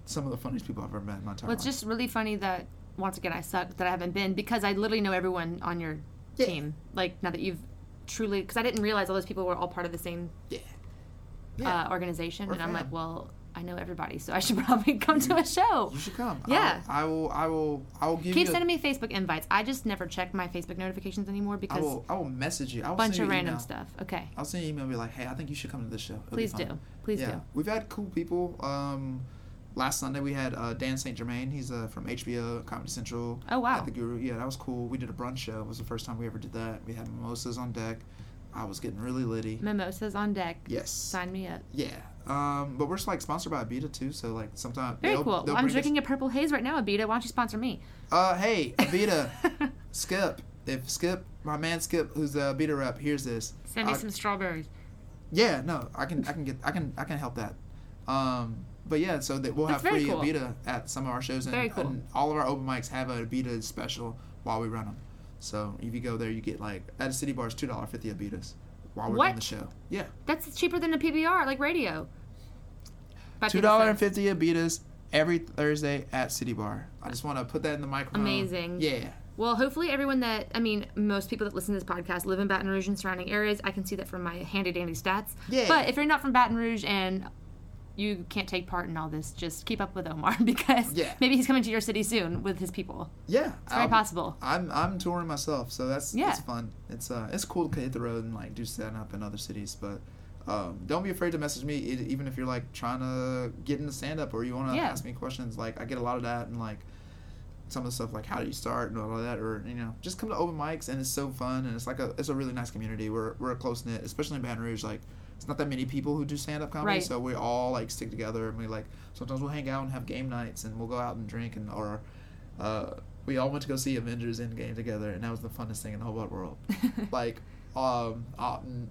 some of the funniest people I've ever met in my entire Well, it's life. just really funny that once again I suck that I haven't been because I literally know everyone on your Yeah. team. Like now that you've truly, because I didn't realize all those people were all part of the same yeah yeah uh, organization, We're and I'm like, well, I know everybody, so I should (laughs) probably come to a show. you should come Yeah. I will I will I will give Keep you a- sending me Facebook invites. I just never check my Facebook notifications anymore I because will I will message you I a will bunch of you random email. stuff. Okay, I'll send you an email and be like, hey, I think you should come to this show. It'll please do, please yeah, do. we've had cool people. Um, last Sunday we had uh, Dan St. Germain. He's uh, from HBO, Comedy Central. Oh, wow. At the Guru. Yeah, that was cool. We did a brunch show. It was the first time we ever did that. We had mimosas on deck. I was getting really litty. Mimosas on deck. Yes. Sign me up. Yeah. Um, but we're like sponsored by Abita too, so like sometimes Very they'll- cool. they'll I'm bring us- drinking a purple haze right now, Abita. Why don't you sponsor me? Uh, hey, Abita, (laughs) Skip. If Skip, my man Skip, who's the Abita rep, hears this, Send me I- some strawberries. Yeah, no, I can, I can get, I can, I can help that. Um, but yeah, so that we'll have free cool. Abita at some of our shows, and, Very cool. and all of our open mics have a Abita special while we run them. So if you go there, you get like at a city bar, it's two dollar fifty Abitas while we're doing the show. Yeah, That's cheaper than a PBR, like radio. Two dollar and fifty Abitas every Thursday at City Bar. I just want to put that in the microphone. Amazing. Yeah. Well, hopefully everyone that I mean, most people that listen to this podcast live in Baton Rouge and surrounding areas. I can see that from my handy dandy stats. Yeah. But if you're not from Baton Rouge and you can't take part in all this, just keep up with Omar (laughs) because Yeah. maybe he's coming to your city soon with his people. Yeah, It's very I'll- possible. I'm I'm touring myself, so that's Yeah. it's fun. It's uh it's cool to hit the road and like do stand up in other cities, but um, don't be afraid to message me, even if you're like trying to get into stand up or you want to Yeah. ask me questions. Like I get a lot of that and like some of the stuff like how do you start and all of that, or you know just come to open mics and it's so fun and it's like a it's a really nice community. We're we're a close knit, especially in Baton Rouge. Like it's not that many people who do stand up comedy, Right. so we all like stick together and we like sometimes we'll hang out and have game nights and we'll go out and drink and or. Uh, we all went to go see Avengers Endgame together, and that was the funnest thing in the whole world. (laughs) like, um, uh, mm,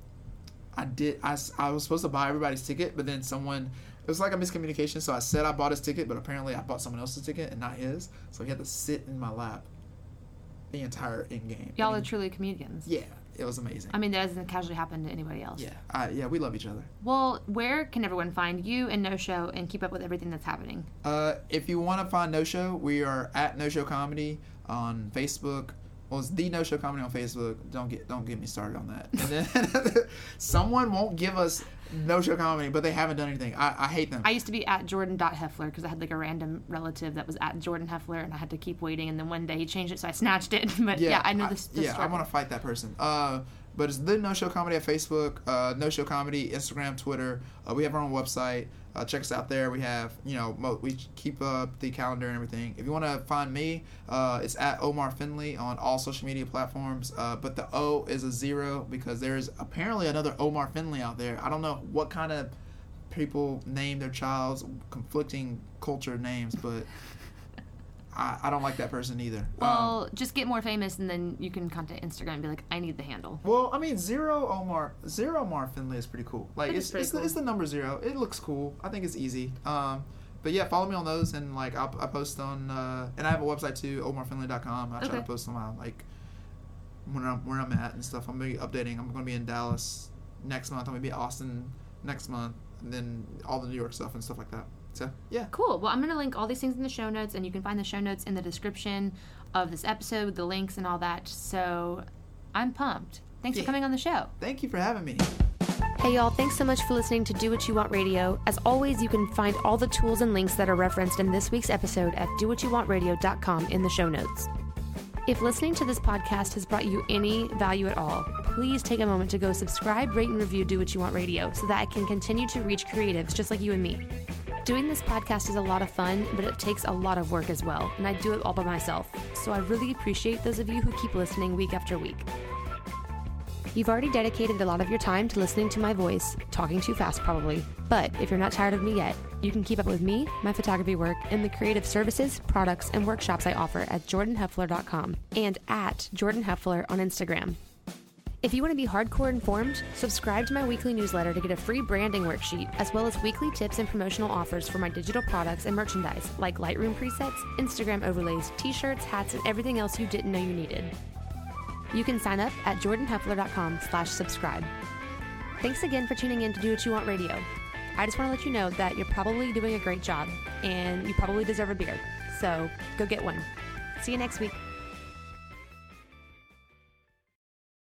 I did. I, I was supposed to buy everybody's ticket, but then someone. It was like a miscommunication. So I said I bought his ticket, but apparently I bought someone else's ticket and not his. So he had to sit in my lap the entire Endgame. Y'all are truly comedians. Yeah, it was amazing. I mean, that doesn't casually happen to anybody else. yeah, I, yeah, we love each other. Well, where can everyone find you and No Show and keep up with everything that's happening? Uh, if you want to find No Show, we are at No Show Comedy on Facebook. Well, it's the No Show Comedy on Facebook. Don't get don't get me started on that. And then (laughs) someone won't give us No Show Comedy, but they haven't done anything. I, I hate them. I used to be at Jordan.Heffler because I had like a random relative that was at Jordan Heffler and I had to keep waiting. And then one day he changed it, so I snatched it. (laughs) but yeah, I know this. this yeah, I want to fight that person. Uh, but it's the No Show Comedy at Facebook, uh, No Show Comedy, Instagram, Twitter. Uh, we have our own website. Uh, check us out there. We have, you know, mo- we keep up the calendar and everything. If you want to find me, uh, it's at Omar Finley on all social media platforms. Uh, but the O is a zero because there is apparently another Omar Finley out there. I don't know what kind of people name their child's conflicting culture names, but I, I don't like that person either. Um, Well, just get more famous and then you can contact Instagram and be like, I need the handle. Well, I mean, zero Omar, zero Omar Finley is pretty cool. Like it's it's, the, cool. it's the number zero. It looks cool. I think it's easy. Um, but yeah, follow me on those and like I'll, I post on uh, and I have a website too, omarfinley.com. I try Okay. to post on my like when I'm where I'm at and stuff. I'm gonna be updating. I'm gonna be in Dallas next month. I'm gonna be in Austin next month, and then all the New York stuff and stuff like that. So yeah, Cool. Well, I'm going to link all these things in the show notes, and you can find the show notes in the description of this episode, the links and all that. So I'm pumped. Thanks Yeah. for coming on the show. thank you for having me. Hey, y'all, thanks so much for listening to Do What You Want Radio. As always, you can find all the tools and links that are referenced in this week's episode at dowhatyouwantradio.com in the show notes. If listening to this podcast has brought you any value at all, please take a moment to go subscribe, rate, and review Do What You Want Radio so that I can continue to reach creatives just like you and me. Doing this podcast is a lot of fun, but it takes a lot of work as well, and I do it all by myself. So I really appreciate those of you who keep listening week after week. You've already dedicated a lot of your time to listening to my voice, talking too fast probably. But if you're not tired of me yet, you can keep up with me, my photography work, and the creative services, products, and workshops I offer at jordanheffler.com and at Jordan Heffler on Instagram. If you want to be hardcore informed, subscribe to my weekly newsletter to get a free branding worksheet, as well as weekly tips and promotional offers for my digital products and merchandise, like Lightroom presets, Instagram overlays, t shirts, hats, and everything else you didn't know you needed. You can sign up at jordanheffler.com slash subscribe. Thanks again for tuning in to Do What You Want Radio. I just want to let you know that you're probably doing a great job, and you probably deserve a beer. So go get one. See you next week.